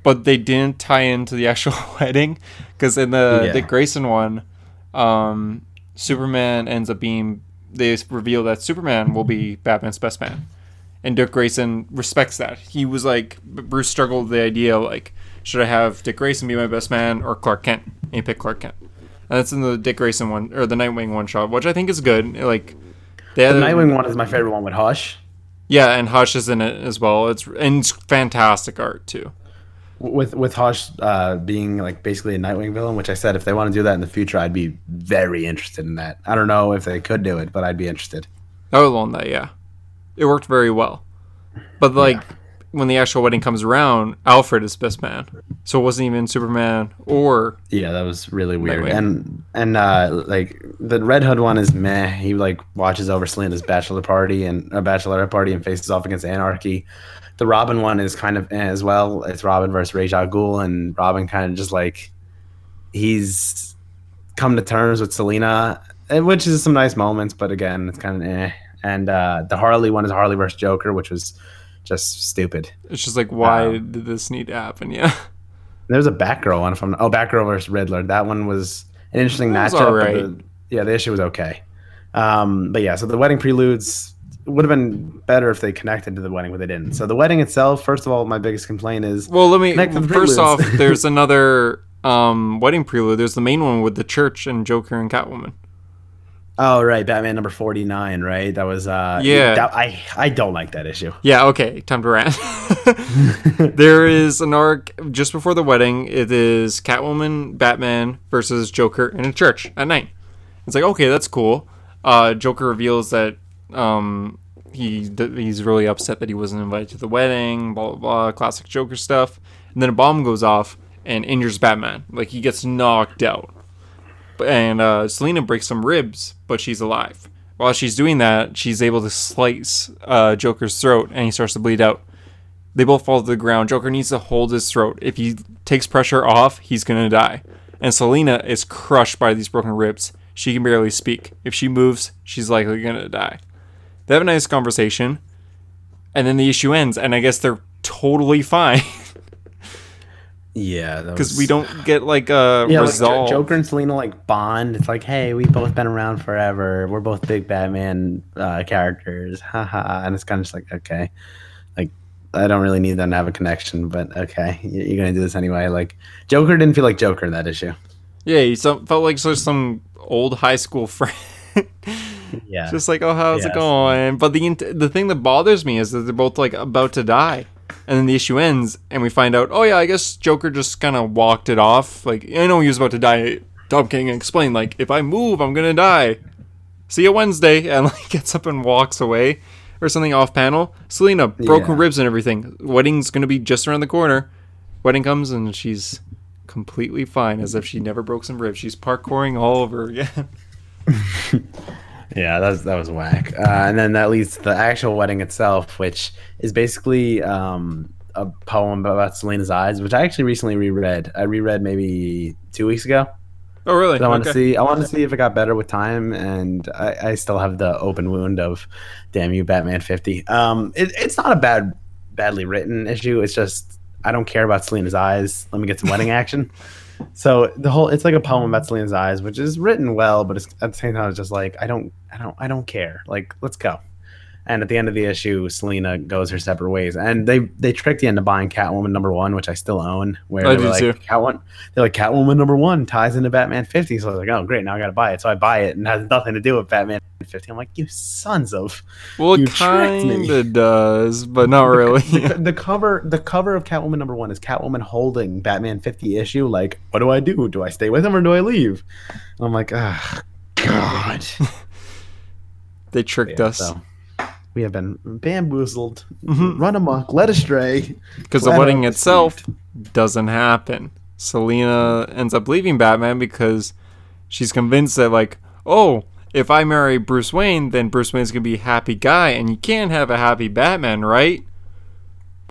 but they didn't tie into the actual wedding because in the Yeah. Dick Grayson one, um, Superman ends up being. They reveal that Superman will be Batman's best man and Dick Grayson respects that. He was like Bruce struggled with the idea like should I have Dick Grayson be my best man or Clark Kent? And he picked Clark Kent. And that's in the Dick Grayson one or the Nightwing one shot, which I think is good. Like they The Nightwing one is my favorite one with Hush. Yeah, and Hush is in it as well. It's and it's fantastic art too. With with Hush uh, being like basically a Nightwing villain, which I said if they want to do that in the future, I'd be very interested in that. I don't know if they could do it, but I'd be interested. I would loan that, yeah. It worked very well. But like when the actual wedding comes around, Alfred is best man. So it wasn't even Superman or Yeah, that was really weird. Nightwing. And and uh, like the Red Hood one is meh. He like watches over Selina's bachelor party and a bachelorette party and faces off against Anarchy. The Robin one is kind of eh as well. It's Robin versus Ra's al Ghul, and Robin kind of just like he's come to terms with Selina, eh, which is some nice moments, but again, it's kind of eh. And uh, the Harley one is Harley versus Joker, which was just stupid. it's just like why Um, did this need to happen? Yeah. There's a Batgirl one from oh Batgirl versus Riddler. That one was an interesting was matchup. alright. the- yeah, the issue was okay. Um, but yeah, so the wedding preludes would have been better if they connected to the wedding, but they didn't. So the wedding itself, first of all, my biggest complaint is Well, let me first off. There's another um, wedding prelude. There's the main one with the church and Joker and Catwoman. oh right, Batman number forty nine, right? That was uh, Yeah. that- I I don't like that issue. Yeah. Okay. Time to rant. there is an arc just before the wedding. It is Catwoman, Batman versus Joker in a church at night. It's like okay, that's cool. Uh, Joker reveals that um, he he's really upset that he wasn't invited to the wedding. Blah blah blah. Classic Joker stuff. And then a bomb goes off, and injures Batman. Like he gets knocked out. And uh, Selina breaks some ribs, but she's alive. While she's doing that, she's able to slice uh, Joker's throat, and he starts to bleed out. They both fall to the ground. Joker needs to hold his throat. If he takes pressure off, he's gonna die. And Selina is crushed by these broken ribs. She can barely speak. If she moves, she's likely gonna die. They have a nice conversation, and then the issue ends. And I guess they're totally fine Yeah, because we don't get like a Yeah, like resolve. Jo- Joker and Selina like bond. It's like, hey, we've both been around forever. We're both big Batman uh, characters. Haha. and it's kind of just like, okay, like I don't really need them to have a connection, but okay, you- you're gonna do this anyway. Like Joker didn't feel like Joker in that issue. Yeah, he felt like just some old high school friend. Yeah, just like, oh, how's it going? But the the thing that bothers me is that they're both like about to die, and then the issue ends, and we find out, oh yeah, I guess Joker just kind of walked it off. Like I know he was about to die. Tom King explained like, if I move, I'm gonna die. See you Wednesday, and like gets up and walks away, or something off panel. Selina broken Yeah. ribs and everything. Wedding's gonna be just around the corner. Wedding comes and she's completely fine, as if she never broke some ribs. She's parkouring all over again. yeah, that was that was whack. Uh, and then that leads to the actual wedding itself, which is basically um, a poem about Selina's eyes, which I actually recently reread. I reread maybe two weeks ago. oh really? I want to see. I want to see if it got better with time, and I, I still have the open wound of, damn you, Batman fifty. Um, it, it's not a bad, badly written issue. It's just I don't care about Selina's eyes. Let me get some wedding action. So the whole it's like a poem about Selina's eyes, which is written well, but it's, at the same time it's just like I don't, I don't, I don't care. Like let's go. And at the end of the issue, Selina goes her separate ways, and they they tricked you into buying Catwoman number one, which I still own. Where I do like, too. Catwoman, they're like Catwoman number one ties into Batman fifty. So I was like, oh great, now I got to buy it. So I buy it, and it has nothing to do with Batman fifty. I'm like, you sons of. Well, it kind of does, but not really. The, the cover, the cover of Catwoman number one is Catwoman holding Batman fifty issue. Like, what do I do? Do I stay with him or do I leave? I'm like, ah, God. they tricked Yeah, us so we have been bamboozled, Mhm. run amok, led astray. because the wedding itself deceived. doesn't happen. Selina ends up leaving Batman because she's convinced that, like, oh, if I marry Bruce Wayne, then Bruce Wayne's gonna be a happy guy, and you can't have a happy Batman, right?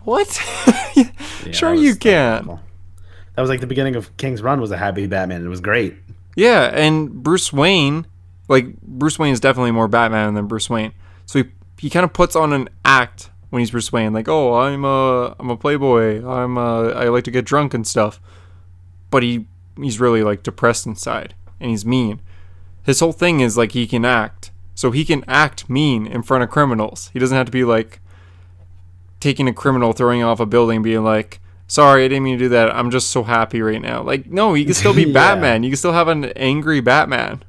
What? Yeah, sure, you can. awful. That was like the beginning of King's Run. Was a happy Batman. It was great. Yeah, and Bruce Wayne, like Bruce Wayne is definitely more Batman than Bruce Wayne. So he he kind of puts on an act when he's Wayne, like, oh, I'm a I'm a playboy. I'm a, I like to get drunk and stuff. But he he's really like depressed inside, and he's mean. His whole thing is like he can act, so he can act mean in front of criminals. He doesn't have to be like taking a criminal, throwing off a building, being like. Sorry, I didn't mean to do that. I'm just so happy right now. Like, no, you can still be Yeah. Batman. You can still have an angry Batman.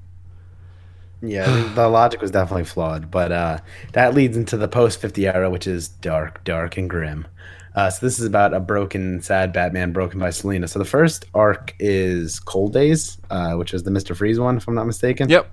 Yeah, the, logic was definitely flawed, but uh, that leads into the post 50 era, which is dark, dark, and grim. Uh, so this is about a broken, sad Batman broken by Selina. So the first arc is Cold Days, uh, which is the Mister Freeze one, if I'm not mistaken. Yep.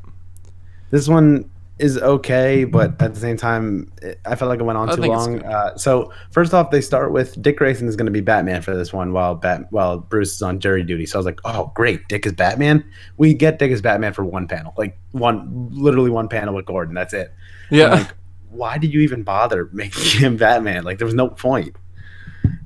This one is okay, but at the same time, it, I felt like it went on I too long. Uh, so first off, they start with Dick Grayson is going to be Batman for this one, while Bat while Bruce is on jury duty. So I was like, oh great, Dick is Batman. We get Dick as Batman for one panel, like one, literally one panel with Gordon. That's it. Yeah. Like, why did you even bother making him Batman? Like there was no point.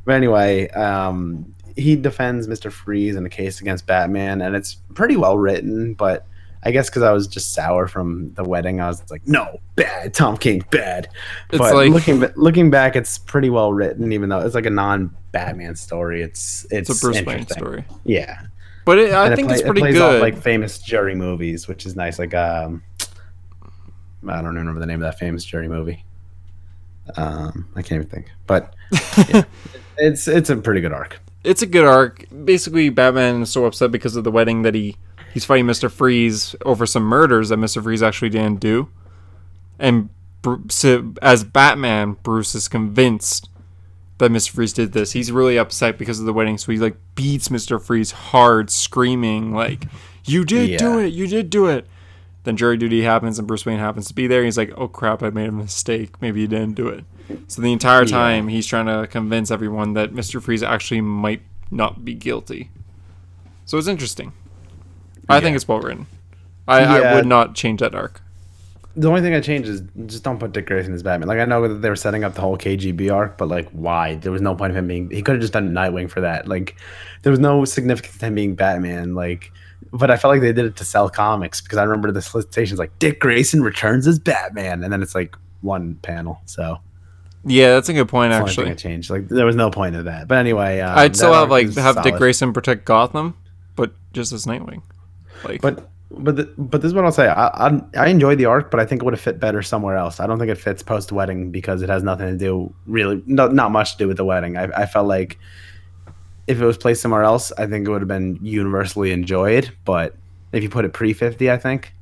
But anyway, um, he defends Mister Freeze in a case against Batman, and it's pretty well written, but. I guess because I was just sour from the wedding, I was like, "No, bad. Tom King, bad." It's but like- looking looking back, it's pretty well written, even though it's like a non-Batman story. It's it's, it's a Bruce Wayne story. Yeah, But it, I And it think play- it's it pretty plays off, good. like famous Jerry movies, which is nice. Like um, I don't remember the name of that famous Jerry movie. Um, I can't even think, but yeah, it's it's a pretty good arc. it's a good arc. Basically, Batman is so upset because of the wedding that he he's fighting Mister Freeze over some murders that Mister Freeze actually didn't do, and so, as Batman, Bruce is convinced that Mister Freeze did this. He's really upset because of the wedding, so he like beats Mister Freeze hard, screaming like, "You did do it! You did do it!" Then jury duty happens, and Bruce Wayne happens to be there. He's like, "Oh crap! I made a mistake. Maybe he didn't do it." So the entire Yeah. time he's trying to convince everyone that Mister Freeze actually might not be guilty. So it's interesting. I think it's well written. I, I would not change that arc. The only thing I changed is just don't put Dick Grayson as Batman. Like I know that they were setting up the whole KGB arc, but like why? There was no point of him being. He could have just done Nightwing for that. Like there was no significance to him being Batman. Like, but I felt like they did it to sell comics because I remember the solicitations like Dick Grayson returns as Batman, and then it's like one panel. So Yeah, that's a good point. that's the only thing Actually, I changed. Like there was no point of that. But anyway, um, I'd still have like have Dick. Grayson protect Gotham, but just as Nightwing. Like, But but the, but this is what I'll say. I, I I enjoyed the arc, but I think it would have fit better somewhere else. I don't think it fits post wedding because it has nothing to do really no, not much to do with the wedding. I, I felt like if it was placed somewhere else, I think it would have been universally enjoyed. But if you put it pre fifty, I think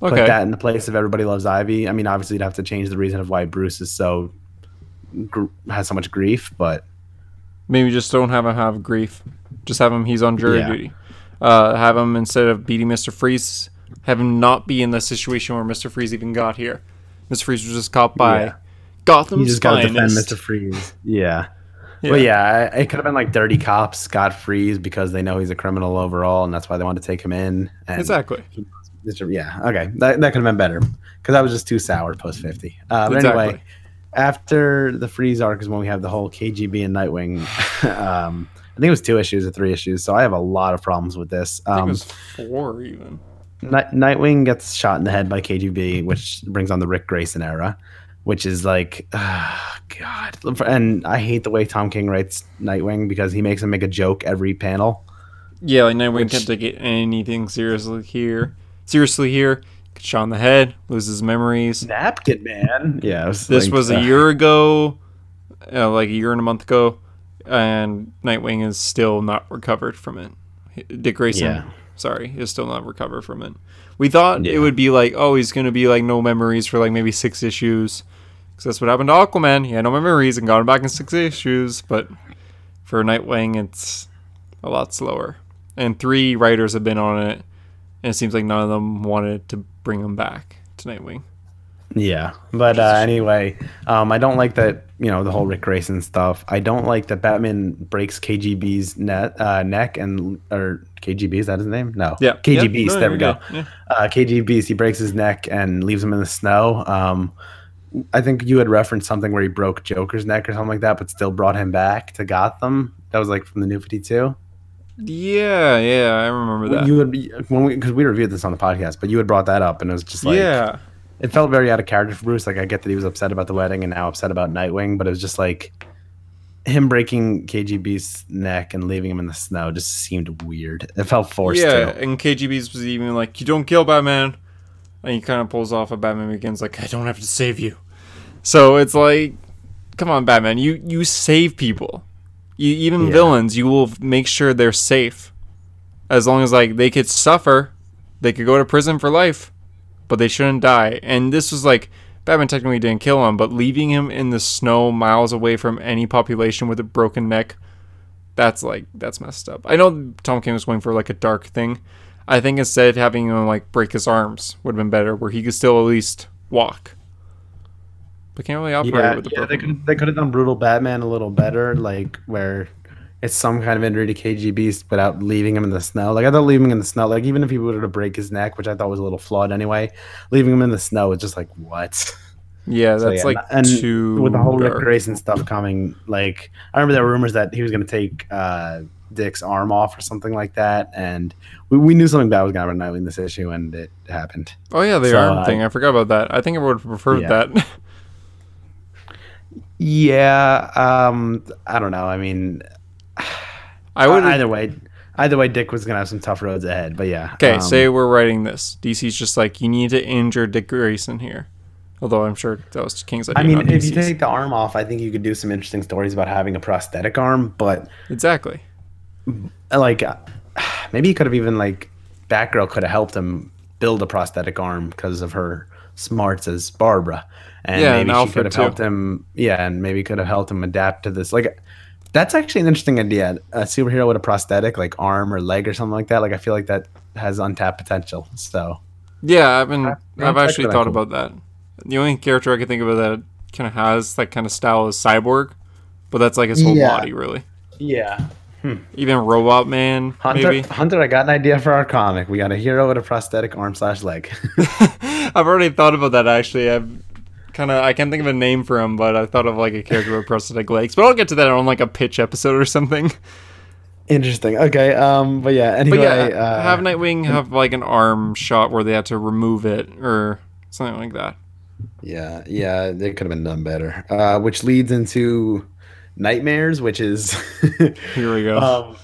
put that in the place of Everybody Loves Ivy. I mean, obviously you'd have to change the reason of why Bruce is so gr- has so much grief, but maybe just don't have him have grief. Just have him. He's on jury Yeah. duty. Uh, have him instead of beating Mister Freeze, have him not be in the situation where Mister Freeze even got here. Mister Freeze was just caught by Yeah. Gotham's you just got to defend. Mister Freeze. Yeah. Yeah. Well, yeah, it could have been like dirty cops got freeze because they know he's a criminal overall, and that's why they wanted to take him in. And Exactly. Yeah, okay, that, that could have been better because that was just too sour post fifty. Uh, but Exactly. anyway, after the freeze arc is when we have the whole KGB and Nightwing. um, I think it was two issues or three issues, so I have a lot of problems with this. I think it Um, was four even. Night- Nightwing gets shot in the head by KGB, which brings on the Ric Grayson era, which is like, God. And I hate the way Tom King writes Nightwing because he makes him make a joke every panel. Yeah, like Nightwing Which- can't take it anything seriously here. Seriously here, gets shot in the head, loses memories. Napkin Man. Yeah, was This like, was a uh, year ago, uh, like a year and a month ago, and Nightwing is still not recovered from it. Dick Grayson, Yeah. sorry, is still not recovered from it. We thought Yeah. it would be like, oh, he's gonna be like no memories for like maybe six issues, because that's what happened to Aquaman. He had no memories and got him back in six issues. But for Nightwing, it's a lot slower. And three writers have been on it, and it seems like none of them wanted to bring him back to Nightwing. Yeah, but uh, anyway, um, I don't like that. You know the whole Ric Grayson stuff. I don't like that Batman breaks KGB's net, uh, neck and or KGB is that his name? No. Yeah. KG Yeah. No, there we go. Yeah. Uh, KG He breaks his neck and leaves him in the snow. Um, I think you had referenced something where he broke Joker's neck or something like that, but still brought him back to Gotham. That was like from the New Fifty Two. Yeah, yeah, I remember that. You had when we because we reviewed this on the podcast, but you had brought that up, and it was just like yeah, it felt very out of character for Bruce. Like I get that he was upset about the wedding and now upset about Nightwing, but it was just like him breaking KGB's neck and leaving him in the snow just seemed weird. It felt forced. yeah. too. And KGBeast was even like, "You don't kill Batman," and he kind of pulls off a Batman Begins like, "I don't have to save you." So it's like, come on, Batman, you you save people. You even Yeah. villains, you will make sure they're safe. As long as like they could suffer, they could go to prison for life, but they shouldn't die. And this was like Batman technically didn't kill him, but leaving him in the snow miles away from any population with a broken neck, that's like that's messed up. I know Tom King was going for like a dark thing. I think instead having him like break his arms would have been better, where he could still at least walk. But can't really operate Yeah, with the yeah, they could they could have done brutal Batman a little better, like where it's some kind of injury to KGB without leaving him in the snow. Like I thought leaving him in the snow, like even if he were to break his neck, which I thought was a little flawed anyway, leaving him in the snow was just like what? Yeah, So, that's yeah, like and too with the whole Ric. Grayson stuff coming. Like I remember there were rumors that he was going to take uh, Dick's arm off or something like that, and we, we knew something bad was going to happen in this issue, and it happened. Oh yeah, the So, arm uh, thing. I forgot about that. I think I would have preferred Yeah. that. Yeah, um, I don't know. I mean, I would. either way, either way, Dick was going to have some tough roads ahead. But yeah, Okay, um, say we're writing this. DC's just like you need to injure Dick Grayson here. Although I'm sure that was King's idea. I mean, if you take the arm off, I think you could do some interesting stories about having a prosthetic arm, but exactly. like uh, maybe he could have even like Batgirl could have helped him build a prosthetic arm because of her smarts as Barbara, and Yeah, maybe and she Alfred, could have helped him. Yeah, and maybe could have helped him adapt to this. Like, that's actually an interesting idea. A superhero with a prosthetic, like arm or leg or something like that. Like, I feel like that has untapped potential. So Yeah, I've been. Yeah, I've actually thought cool. about that. The only character I can think of that kind of has that kind of style is Cyborg, but that's like his whole Yeah. body, really. yeah, hmm. Even Robot Man, Hunter, maybe. Hunter, I got an idea for our comic. We got a hero with a prosthetic arm slash leg. I've already thought about that actually. I've kind of I can't think of a name for him, but I thought of like a character with prosthetic legs. But I'll get to that on like a pitch episode or something. Interesting. Okay. Um. But yeah. Anyway. But yeah, uh, have Nightwing have like an arm shot where they had to remove it or something like that. Yeah. Yeah. They could have been done better. Uh, which leads into nightmares, which is. Here we go. um,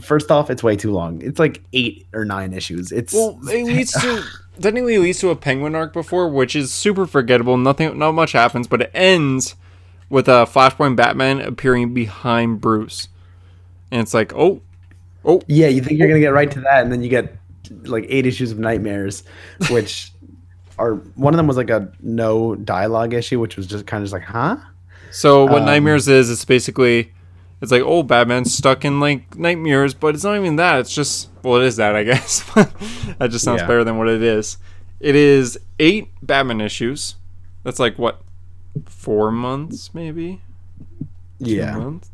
first off, it's way too long. It's like eight or nine issues. It's Well, it leads to technically leads to a penguin arc before, which is super forgettable. Nothing, not much happens, but it ends with a Flashpoint Batman appearing behind Bruce, and it's like, oh, oh, yeah. You think you're gonna get right to that, and then you get like eight issues of nightmares, which are one of them was like a no dialogue issue, which was just kind of just like, huh? So what Um, nightmares is? It's basically, it's like, oh, Batman's stuck in like nightmares, but it's not even that. It's just, well, it is that, I guess. that just sounds Yeah. better than what it is. It is eight Batman issues. That's like what, four months maybe? Yeah. months?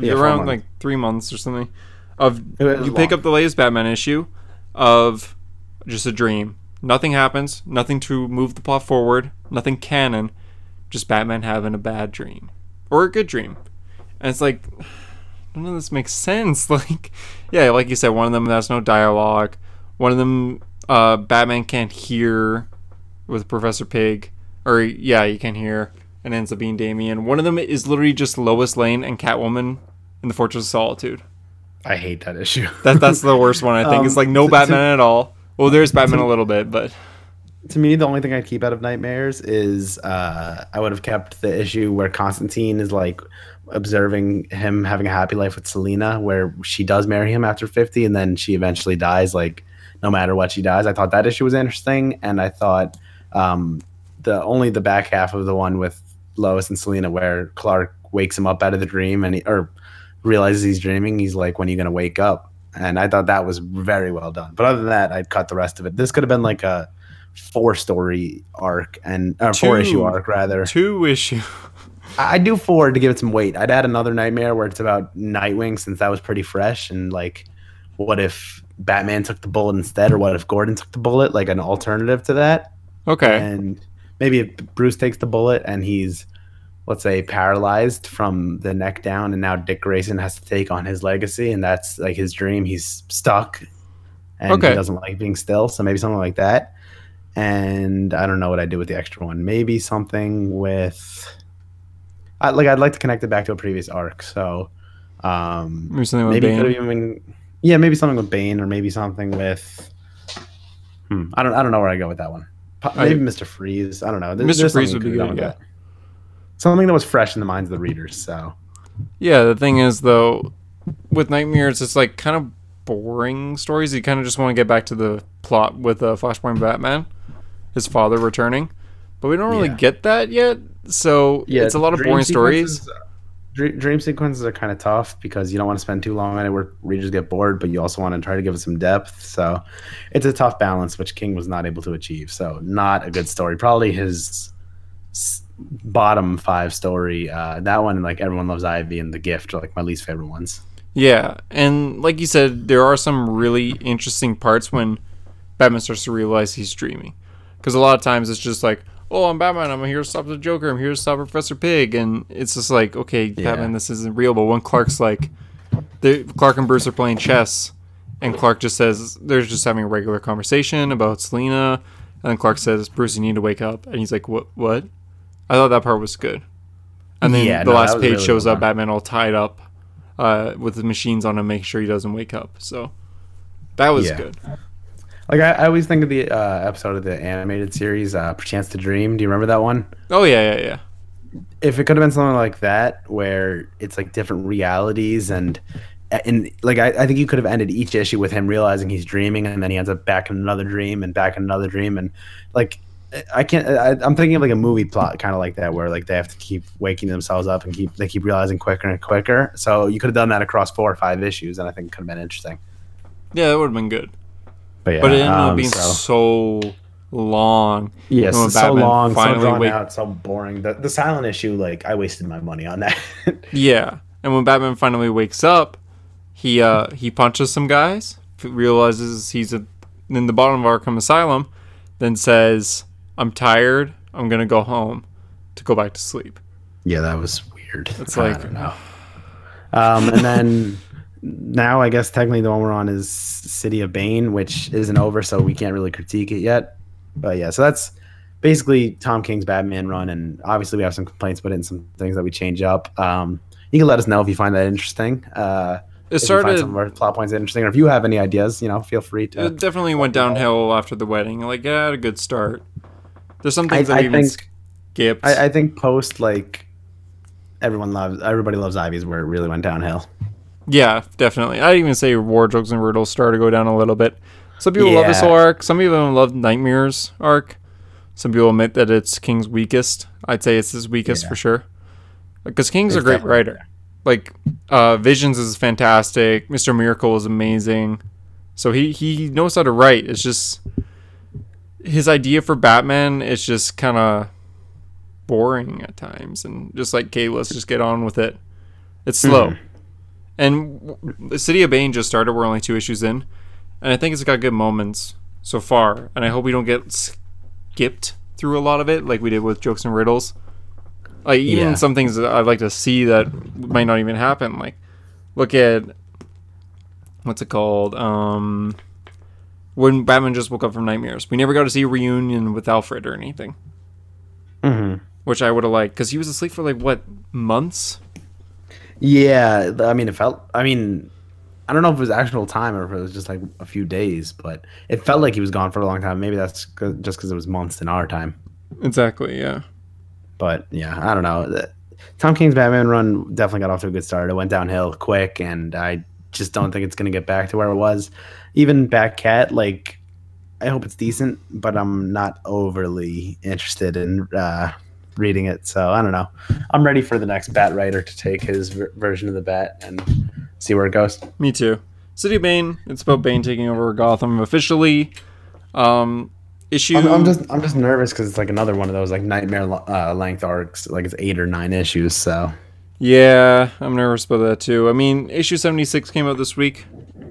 Yeah, around months. like three months or something. Of you pick long. up the latest Batman issue of just a dream. Nothing happens. Nothing to move the plot forward. Nothing canon. Just Batman having a bad dream or a good dream, and it's like none of this makes sense. Like, yeah, like you said, one of them has no dialogue. One of them, uh, Batman can't hear with Professor Pyg, or yeah, you can hear, and ends up being Damian. One of them is literally just Lois Lane and Catwoman in the Fortress of Solitude. I hate that issue. That that's the worst one. I think Um, it's like no to- Batman at all. Well, there's Batman a little bit, but to me, the only thing I'd keep out of nightmares is uh, I would have kept the issue where Constantine is like observing him having a happy life with Selina, where she does marry him after 50 and then she eventually dies, like no matter what she dies. I thought that issue was interesting. And I thought um, the only the back half of the one with Lois and Selina, where Clark wakes him up out of the dream and he, or realizes he's dreaming, he's like, when are you going to wake up? And I thought that was very well done. But other than that, I'd cut the rest of it. This could have been like a four story arc and or four issue arc rather. two issue. I- do four to give it some weight. I'd add another nightmare where it's about Nightwing since that was pretty fresh and like what if Batman took the bullet instead or what if Gordon took the bullet like an alternative to that Okay. and maybe if Bruce takes the bullet and he's let's say paralyzed from the neck down and now Dick Grayson has to take on his legacy and that's like his dream he's stuck and Okay. he doesn't like being still so maybe something like that and I don't know what I do with the extra one maybe something with I, like I'd like to connect it back to a previous arc so um Maybe something with maybe Bane. could have even yeah maybe something with Bane or maybe something with hmm, I don't I don't know where I go with that one Po- I- maybe Mr. Freeze I don't know Mr. there's Freeze would be good, yeah. that. something that was fresh in the minds of the readers so Yeah, the thing is though, with nightmares, it's like kind of boring stories. You kind of just want to get back to the plot with uh, Flashpoint Batman, his father returning, but we don't really Yeah. get that yet. So yeah it's a lot of boring stories. Dream, dream sequences are kind of tough because you don't want to spend too long on it where readers get bored, but you also want to try to give it some depth. So it's a tough balance, which King was not able to achieve. So not a good story. Probably his bottom five story. Uh, that one, like everyone loves Ivy and The Gift, are like my least favorite ones. Yeah, and like you said, there are some really interesting parts when Batman starts to realize he's dreaming. Because a lot of times it's just like, oh, I'm Batman. I'm here to stop the Joker. I'm here to stop Professor Pyg. And it's just like, okay, Batman, this isn't real. But when Clark's like, they, Clark and Bruce are playing chess, and Clark just says, they're just having a regular conversation about Selina. And then Clark says, Bruce, you need to wake up. And he's like, what? What? I thought that part was good. And then Yeah, the no, last page really shows up. Batman all tied up uh, with the machines on him, make sure he doesn't wake up. So that was Yeah. good. Like I, I always think of the uh, episode of the animated series, uh, "Chance to Dream." Do you remember that one? Oh yeah, yeah, yeah. if it could have been something like that where it's like different realities and and like I, I think you could have ended each issue with him realizing he's dreaming and then he ends up back in another dream and back in another dream and like I can't I, I'm thinking of like a movie plot kind of like that where like they have to keep waking themselves up and keep they keep realizing quicker and quicker so you could have done that across four or five issues and I think it could have been interesting Yeah, that would have been good. But yeah But it ended up um, being so- so long. Yes, when so long, so finally drawn wake- out, so boring. The the silent issue, like I wasted my money on that. Yeah. And when Batman finally wakes up, He uh he punches some guys, realizes he's a, in the bottom of Arkham Asylum, then says, "I'm tired. I'm gonna go home to go back to sleep." Yeah, that was weird. It's I like- don't know. Um, and then now I guess technically the one we're on is City of Bane, which isn't over, so we can't really critique it yet. But yeah, so that's basically Tom King's Batman run, and obviously we have some complaints but in some things that we change up. Um, you can let us know if you find that interesting. Uh, It if you find started. some of our plot points interesting, or if you have any ideas, you know, feel free to. It definitely went downhill after the wedding. Like, it had a good start. There's some things I- that I we even think- skipped. I, I think post like everyone loves everybody loves Ivy's where it really went downhill. Yeah, definitely. I'd even say wardrobes and riddles started to go down a little bit. Some people love this whole arc. Some people love Nightmares arc. Some people admit that it's King's weakest. I'd say it's his weakest Yeah. for sure. Because King's It's a great writer. Like uh, Visions is fantastic. Mister Miracle is amazing. So he he knows how to write. It's just his idea for Batman is just kind of boring at times, and just like, okay, let's just get on with it. It's slow. Mhm. And the City of Bane just started. We're only two issues in, and I think it's got good moments so far. And I hope we don't get skipped through a lot of it like we did with jokes and riddles. Like even Yeah. some things that I'd like to see that might not even happen. Like look at what's it called? Um, when Batman just woke up from nightmares, we never got to see a reunion with Alfred or anything, hmm which I would have liked because he was asleep for like what months. Yeah, I mean, it felt. I mean, I don't know if it was actual time or if it was just like a few days, but it felt like he was gone for a long time. Maybe that's 'cause- just because it was months in our time. Exactly. Yeah. But yeah, I don't know. Tom King's Batman run definitely got off to a good start. It went downhill quick, and I just don't think it's going to get back to where it was. Even Batcat, like, I hope it's decent, but I'm not overly interested in uh, reading it. So I don't know. I'm ready for the next Bat writer to take his ver- version of the Bat and see where it goes. Me too. City of Bane. It's about Bane taking over Gotham officially. Um, issue. I'm, I'm just I'm just nervous because it's like another one of those like nightmare uh, length arcs. Like it's eight or nine issues. So Yeah, I'm nervous about that too. I mean, issue 76 came out this week.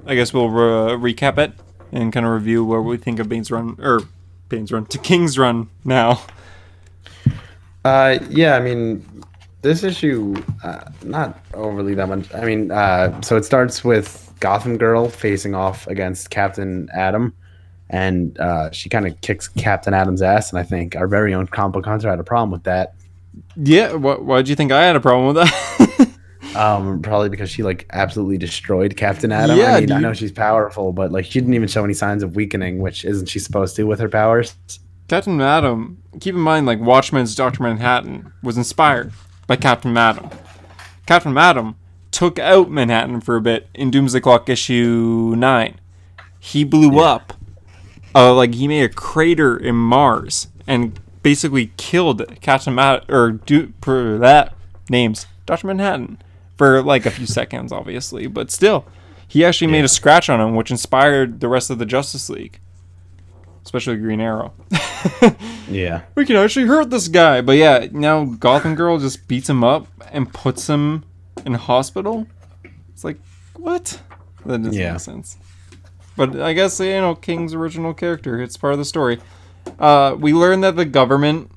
I guess we'll re- recap it and kind of review what we think of Bane's run or Bane's run to King's run now. Uh, yeah, I mean, this issue, uh, not overly that much. I mean, uh, so it starts with Gotham Girl facing off against Captain Atom, and uh, she kind of kicks Captain Atom's ass, and I think our very own comic book hunter had a problem with that. Yeah, wh- why did you think I had a problem with that? Um, probably because she like absolutely destroyed Captain Atom. Yeah, I mean, I know she's powerful, but like she didn't even show any signs of weakening, which isn't she supposed to with her powers? Captain Atom. Keep in mind, like Watchmen's Doctor Manhattan was inspired by Captain Atom. Captain Atom took out Manhattan for a bit in Doomsday Clock issue nine. He blew up, uh, like he made a crater in Mars and basically killed Captain Mat or do for that names Doctor Manhattan for like a few seconds, obviously, but still, he actually made a scratch on him, which inspired the rest of the Justice League, especially Green Arrow. Yeah. we can actually hurt this guy. But yeah, now Gotham Girl just beats him up and puts him in hospital. It's like, what? That doesn't Yeah. make sense. But I guess, you know, King's original character. It's part of the story. Uh, we learned that the government,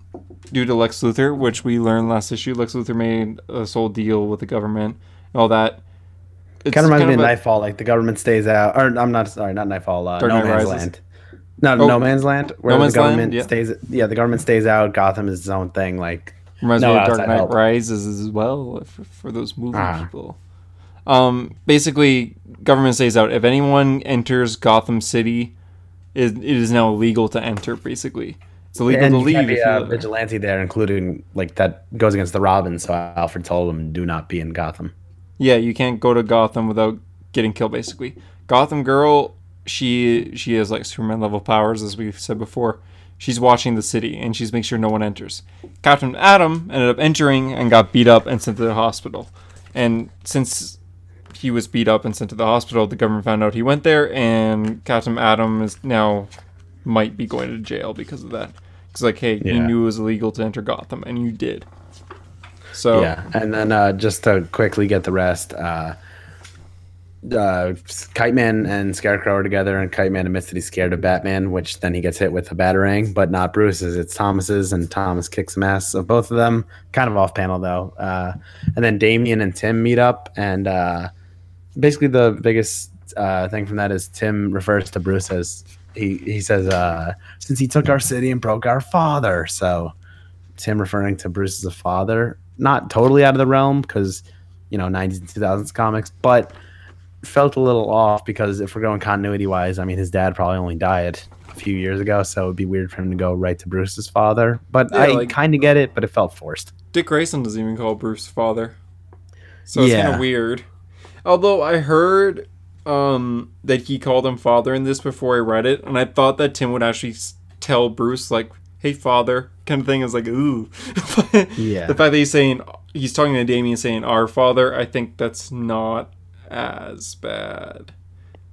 due to Lex Luthor, which we learned last issue, Lex Luthor made a soul deal with the government and all that. It's Kind of reminds me of a- Nightfall. Like the government stays out, or I'm not sorry, not Nightfall. Uh, Dark no Knight Man's Rises. Land. No, Oh. No Man's Land. Where Man's the Land, government yeah. stays. Yeah, the government stays out. Gotham is its own thing. Like Reminds No me of Dark Knight help. Rises as well for, for those movie Ah. people. Um, basically, government stays out. If anyone enters Gotham City, it, it is now illegal to enter. Basically, it's illegal and to leave. If be you a vigilante there, including like that goes against the Robin. So Alfred told him, "Do not be in Gotham." yeah, you can't go to Gotham without getting killed. Basically, Gotham Girl, she she has like Superman level powers, as we've said before. She's watching the city and she's making sure no one enters. Captain Atom ended up entering and got beat up and sent to the hospital. And since he was beat up and sent to the hospital, the government found out he went there, and Captain Atom is now might be going to jail because of that. It's like, hey, you knew it was illegal to enter Gotham, and you did. So Yeah, and then uh, just to quickly get the rest, uh, uh, Kite Man and Scarecrow are together, and Kite Man admits that he's scared of Batman, which then he gets hit with a batarang, but not Bruce's. It's Thomas's, and Thomas kicks some ass of both of them. Kind of off panel though. Uh, and then Damian and Tim meet up, and uh, basically the biggest uh, thing from that is Tim refers to Bruce as he he says uh, since he took our city and broke our father. So Tim referring to Bruce as a father, not totally out of the realm because you know 90s and 2000s comics, but felt a little off because if we're going continuity wise, I mean his dad probably only died a few years ago, so it'd be weird for him to go right to Bruce's father. But Yeah, I like- kind of get it, but it felt forced. Dick Grayson doesn't even call Bruce father. So it's kind of weird. Although I heard um, that he called him father in this before I read it, and I thought that Tim would actually tell Bruce like, "Hey, father," kind of thing. I was like, "Ooh." Yeah. The fact that he's saying he's talking to Damian saying "our father," I think that's not as bad.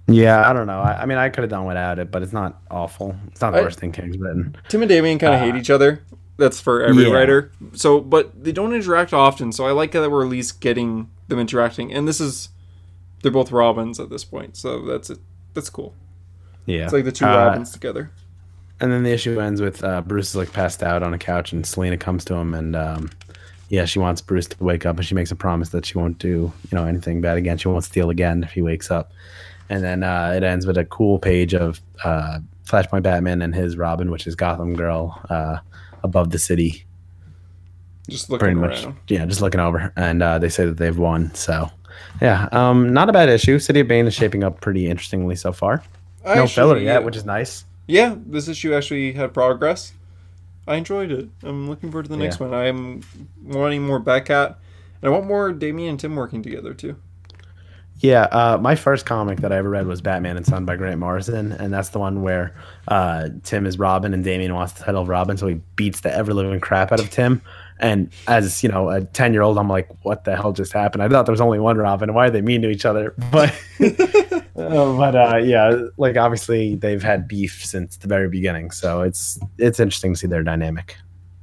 Yeah, I don't know. I, I mean, I could have done without it, but it's not awful. It's not the I- worst thing King's written. Tim and Damian kind of Uh, hate each other. That's for every yeah. writer. So, but they don't interact often. So I like that we're at least getting them interacting. And this is, they're both Robins at this point. So that's it. That's cool. Yeah, It's like the two Uh, Robins together. And then the issue ends with uh, Bruce is like passed out on a couch, and Selina comes to him, and um, yeah, she wants Bruce to wake up, and she makes a promise that she won't do you know anything bad again. She won't steal again if he wakes up. And then uh, it ends with a cool page of uh, Flashpoint Batman and his Robin, which is Gotham Girl, uh, above the city, Just looking pretty around. much. Yeah, just looking over, and uh, they say that they've won. So, yeah, um, not a bad issue. City of Bane is shaping up pretty interestingly so far. I no actually- filler yet, which is nice. Yeah, this issue actually had progress. I enjoyed it. I'm looking forward to the next Yeah. one. I'm wanting more Batcat. And I want more Damian and Tim working together too. Yeah, uh, my first comic that I ever read was Batman and Son by Grant Morrison, and that's the one where uh, Tim is Robin and Damian wants the title of Robin, so he beats the ever living crap out of Tim. And as you know, a ten year old, I'm like, what the hell just happened? I thought there was only one Robin. Why are they mean to each other? But uh, but uh, yeah, like obviously they've had beef since the very beginning, so it's it's interesting to see their dynamic.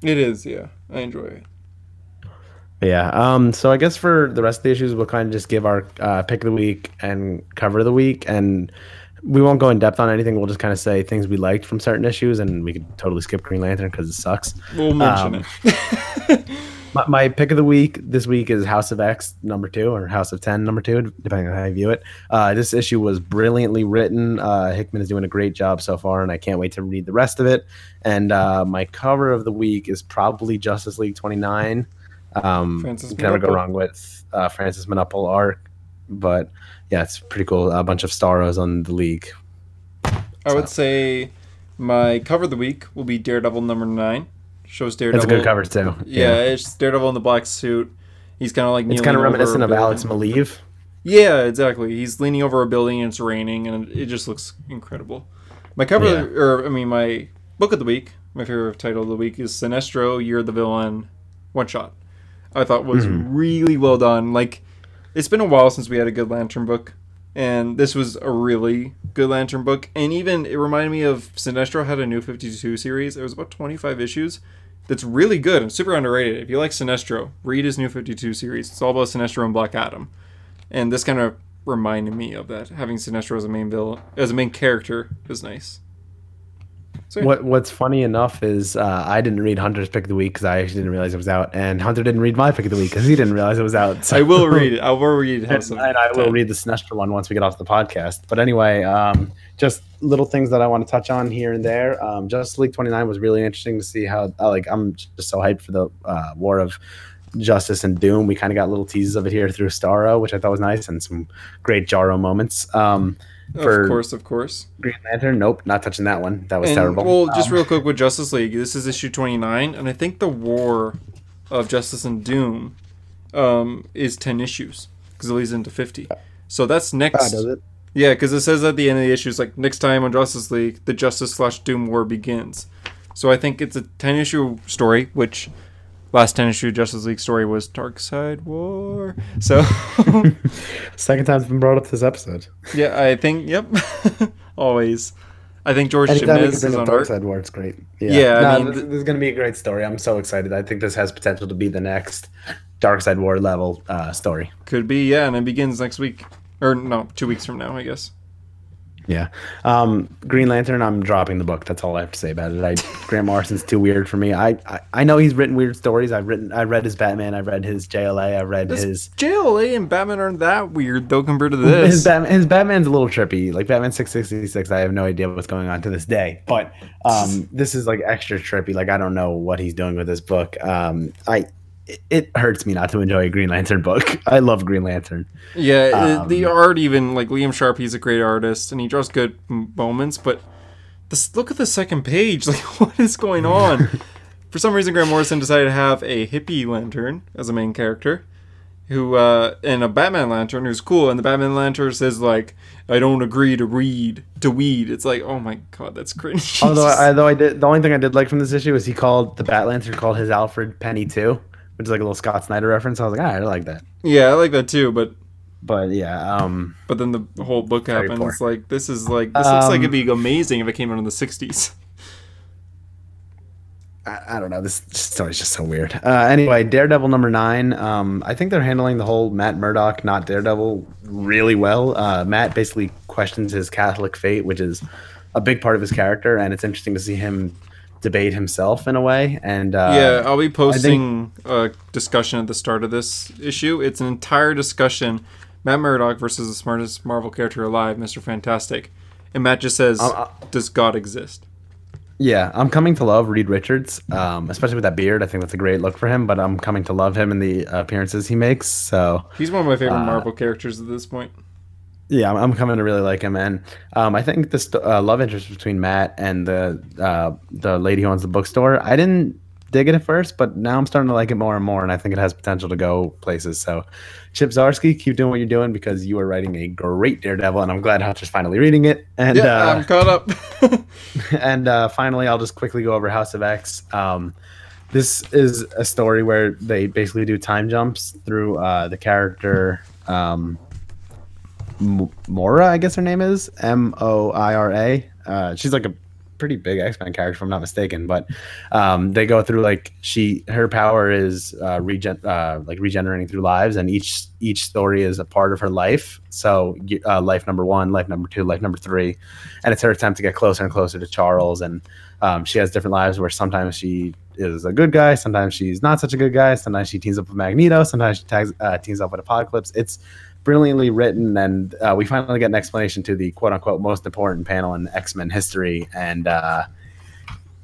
It is, yeah. I enjoy it. Yeah. Um. So I guess for the rest of the issues, we'll kind of just give our uh, pick of the week and cover of the week, and we won't go in depth on anything. We'll just kind of say things we liked from certain issues, and we could totally skip Green Lantern because it sucks. We'll mention Um, it. My, my pick of the week this week is House of X number two or House of Ten number two, depending on how you view it. Uh, this issue was brilliantly written. Uh, Hickman is doing a great job so far, and I can't wait to read the rest of it. And uh, my cover of the week is probably Justice League twenty nine. Um, Francis can never go wrong with uh, Francis Manapul arc, but yeah, it's pretty cool. A bunch of stars on the league. I would say my cover of the week will be Daredevil number nine. Shows Daredevil. It's a good cover too. Yeah, it's Daredevil in the black suit. He's kind of like it's kind of reminiscent of Alex. Maleev. Yeah, exactly. He's leaning over a building and it's raining, and it just looks incredible. My cover, Yeah. or I mean, my book of the week, my favorite title of the week is Sinestro: You're the Villain, one shot. I thought was Mm-hmm. really well done. Like, it's been a while since we had a good Lantern book, and this was a really good Lantern book. And even it reminded me of Sinestro had a new 52 series. It was about 25 issues. That's really good and super underrated. If you like Sinestro, read his new 52 series. It's all about Sinestro and Black Adam and this kind of reminded me of that. Having Sinestro as a main villain, as a main character, is nice. So. What What's funny enough is uh, I didn't read Hunter's pick of the week because I actually didn't realize it was out, and Hunter didn't read my pick of the week because he didn't realize it was out. So. I will read it. I will read and, and I will read the Sinestro one once we get off the podcast. But anyway, um, just little things that I want to touch on here and there. Um, Justice League 29 was really interesting to see how, uh, like, I'm just so hyped for the uh, War of Justice and Doom. We kind of got little teases of it here through Starro, which I thought was nice, and some great Jarro moments. Um, for Of course, of course. Green Lantern, nope, not touching that one. That was And, terrible. Well, just Um, real quick with Justice League, this is issue 29, and I think the War of Justice and Doom um, is 10 issues because it leads into 50. So that's next. does it? Yeah, because it says at the end of the issue, it's like next time on Justice League, the Justice slash Doom War begins. So I think it's a ten issue story, which last ten issue Justice League story was Darkseid War. So Second time's been brought up this episode. yeah, I think yep, always. I think George Anytime can is on Dark art. Side War, it's great. Yeah, I No, mean, th- this is going to be a great story. I'm so excited. I think this has potential to be the next Darkseid War level uh, story. Could be yeah, and it begins next week. or no, two weeks from now, I guess. Yeah. Um, Green Lantern, I'm dropping the book. That's all I have to say about it. I, Grant Morrison's too weird for me. I, I, I know he's written weird stories. I've written I read his Batman, I read his JLA, I read This his JLA and Batman aren't that weird though compared to this. his Batman his Batman's a little trippy. Like Batman 666, I have no idea what's going on to this day. But um this is like extra trippy. Like I don't know what he's doing with this book. Um I it- it hurts me not to enjoy a Green Lantern book. I love Green Lantern. Yeah, Um, the art even like Liam Sharp, he's a great artist and he draws good m- moments, but this look at the second page. Like, what is going on? For some reason, Grant Morrison decided to have a hippie lantern as a main character, who uh, and a Batman lantern who's cool, and the Batman lantern says like, "I don't agree to read to weed." It's like, oh my god, that's cringe. Although I, though I did the only thing I did like from this issue was he called the Bat Lantern called his Alfred Penny too, which is like a little Scott Snyder reference. I was like, ah, I like that. yeah, I like that too, but But yeah, um but then the whole book happens. poor. Like this is like this looks like Um, it'd be amazing if it came out in the '60s. I, I don't know. This story's just so weird. Uh, anyway, Daredevil number nine. Um, I think they're handling the whole Matt Murdock, not Daredevil, really well. Uh, Matt basically questions his Catholic faith, which is a big part of his character, and it's interesting to see him debate himself in a way. And uh, yeah, I'll be posting a discussion at the start of this issue. It's an entire discussion. Matt Murdock versus the smartest Marvel character alive, Mr. Fantastic. And Matt just says, Uh, uh, Does God exist? Yeah, I'm coming to love Reed Richards, um, especially with that beard. I think that's a great look for him. But I'm coming to love him in the appearances he makes. So He's one of my favorite Uh, Marvel characters at this point. Yeah, I'm, coming to really like him. And um, I think this uh, love interest between Matt and the uh, the lady who owns the bookstore, I didn't dig it at first, but now I'm starting to like it more and more, and I think it has potential to go places. So, Chip Zdarsky, keep doing what you're doing because you are writing a great Daredevil, and I'm glad Hutch is finally reading it. And yeah, uh, I'm caught up. and uh, finally, I'll just quickly go over House of X. Um, this is a story where they basically do time jumps through uh, the character um, Mora, I guess her name is M O I R A. Uh, she's like a pretty big X Men character, if I'm not mistaken. But um, they go through like she her power is uh, regen uh, like regenerating through lives, and each each story is a part of her life. So uh, life number one, life number two, life number three, and it's her attempt to get closer and closer to Charles. And um, she has different lives where sometimes she is a good guy, sometimes she's not such a good guy, sometimes she teams up with Magneto, sometimes she tags, uh, teams up with Apocalypse. It's brilliantly written, and uh, we finally get an explanation to the quote unquote most important panel in X Men history. And uh,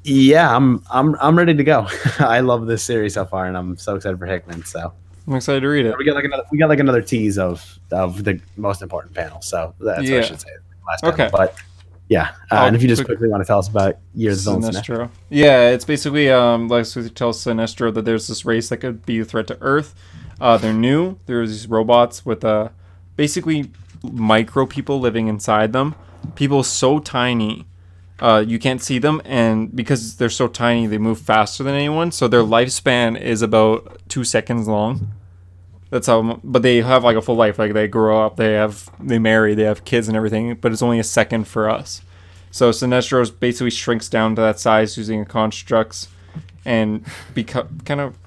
yeah, I'm I'm I'm ready to go. I love this series so far, and I'm so excited for Hickman. So I'm excited to read it. we got like another we got like another tease of of the most important panel. So that's what I should say. Last panel. Okay. but yeah. Uh, and if you just quickly want to tell us about Years of Villains, Sinestro. Yeah, it's basically um Lex Luthor tells Sinestro that there's this race that could be a threat to Earth. Uh, they're new. There's these robots with uh basically micro people living inside them. People so tiny, uh, you can't see them, and because they're so tiny, they move faster than anyone. So their lifespan is about two seconds long. That's how. But they have like a full life. Like they grow up, they have, they marry, they have kids and everything. But it's only a second for us. So Sinestro basically shrinks down to that size using constructs, and beco- kind of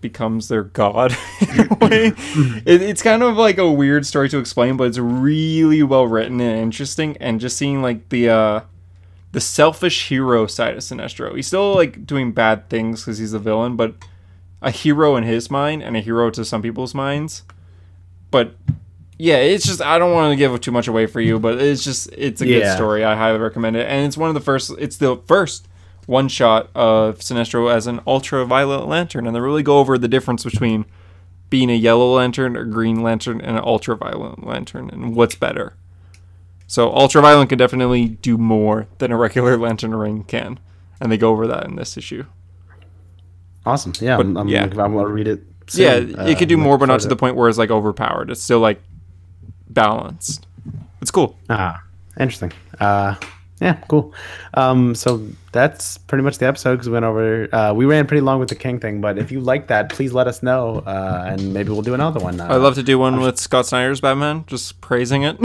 becomes their god. in a way. it, it's kind of like a weird story to explain, but it's really well written and interesting. And just seeing like the uh, the selfish hero side of Sinestro. He's still like doing bad things because he's a villain, but a hero in his mind and a hero to some people's minds. But yeah, it's just I don't want to give too much away for you, but it's just it's a good story. I highly recommend it, and it's one of the first. It's the first one shot of Sinestro as an ultraviolet lantern, and they really go over the difference between being a yellow lantern, a green lantern, and an ultraviolet lantern, and what's better. So ultraviolet can definitely do more than a regular lantern ring can, and they go over that in this issue. awesome. Yeah, But, I'm, I'm, yeah. I'm going to read it. Soon. Yeah, it could do Uh, more, but not to further. the point where it's like overpowered. It's still like balanced. It's cool. Ah, interesting. Uh, yeah, cool. Um, so that's pretty much the episode because we went over. Uh, we ran pretty long with the King thing, but if you like that, please let us know, uh, and maybe we'll do another one. Uh, I'd love to do one with Scott Snyder's Batman, just praising it,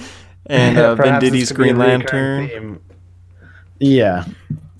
and uh, perhaps this Venditti's could be a Green Lantern. Yeah.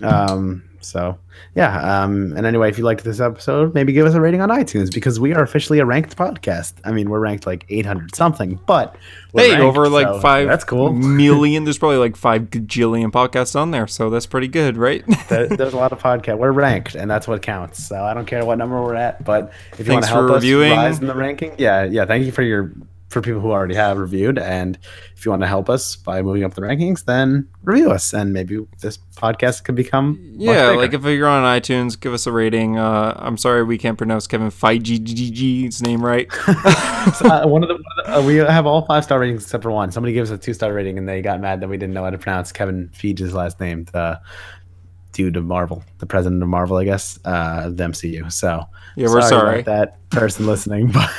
Um, So yeah. Um, and anyway, if you liked this episode, maybe give us a rating on iTunes because we are officially a ranked podcast. I mean, we're ranked like 800 something, but we're Hey, ranked, over like so five That's cool. million. There's probably like five gajillion podcasts on there, so that's pretty good, right? There- There's a lot of podcast. We're ranked, and that's what counts. So I don't care what number we're at, but if you want to help us reviewing. rise in the ranking, yeah, yeah. Thank you for your for people who already have reviewed, and if you want to help us by moving up the rankings, then review us, and maybe this podcast could become yeah, like if you're on iTunes, give us a rating. Uh, I'm sorry we can't pronounce Kevin Feige's name right. uh, one of the, one of the uh, we have all five star ratings except for one. Somebody gave us a two star rating, and they got mad that we didn't know how to pronounce Kevin Feige's last name, the dude of Marvel, the president of Marvel, I guess, uh, the MCU. So Yeah, we're sorry. about that person listening, but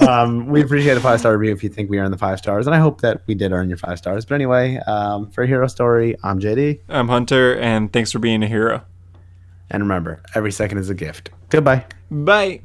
um, we appreciate a five star review if you think we earned the five stars, and I hope that we did earn your five stars. But anyway, um, for Hero Story, I'm JD, I'm Hunter, and thanks for being a hero. and remember, every second is a gift. Goodbye. Bye.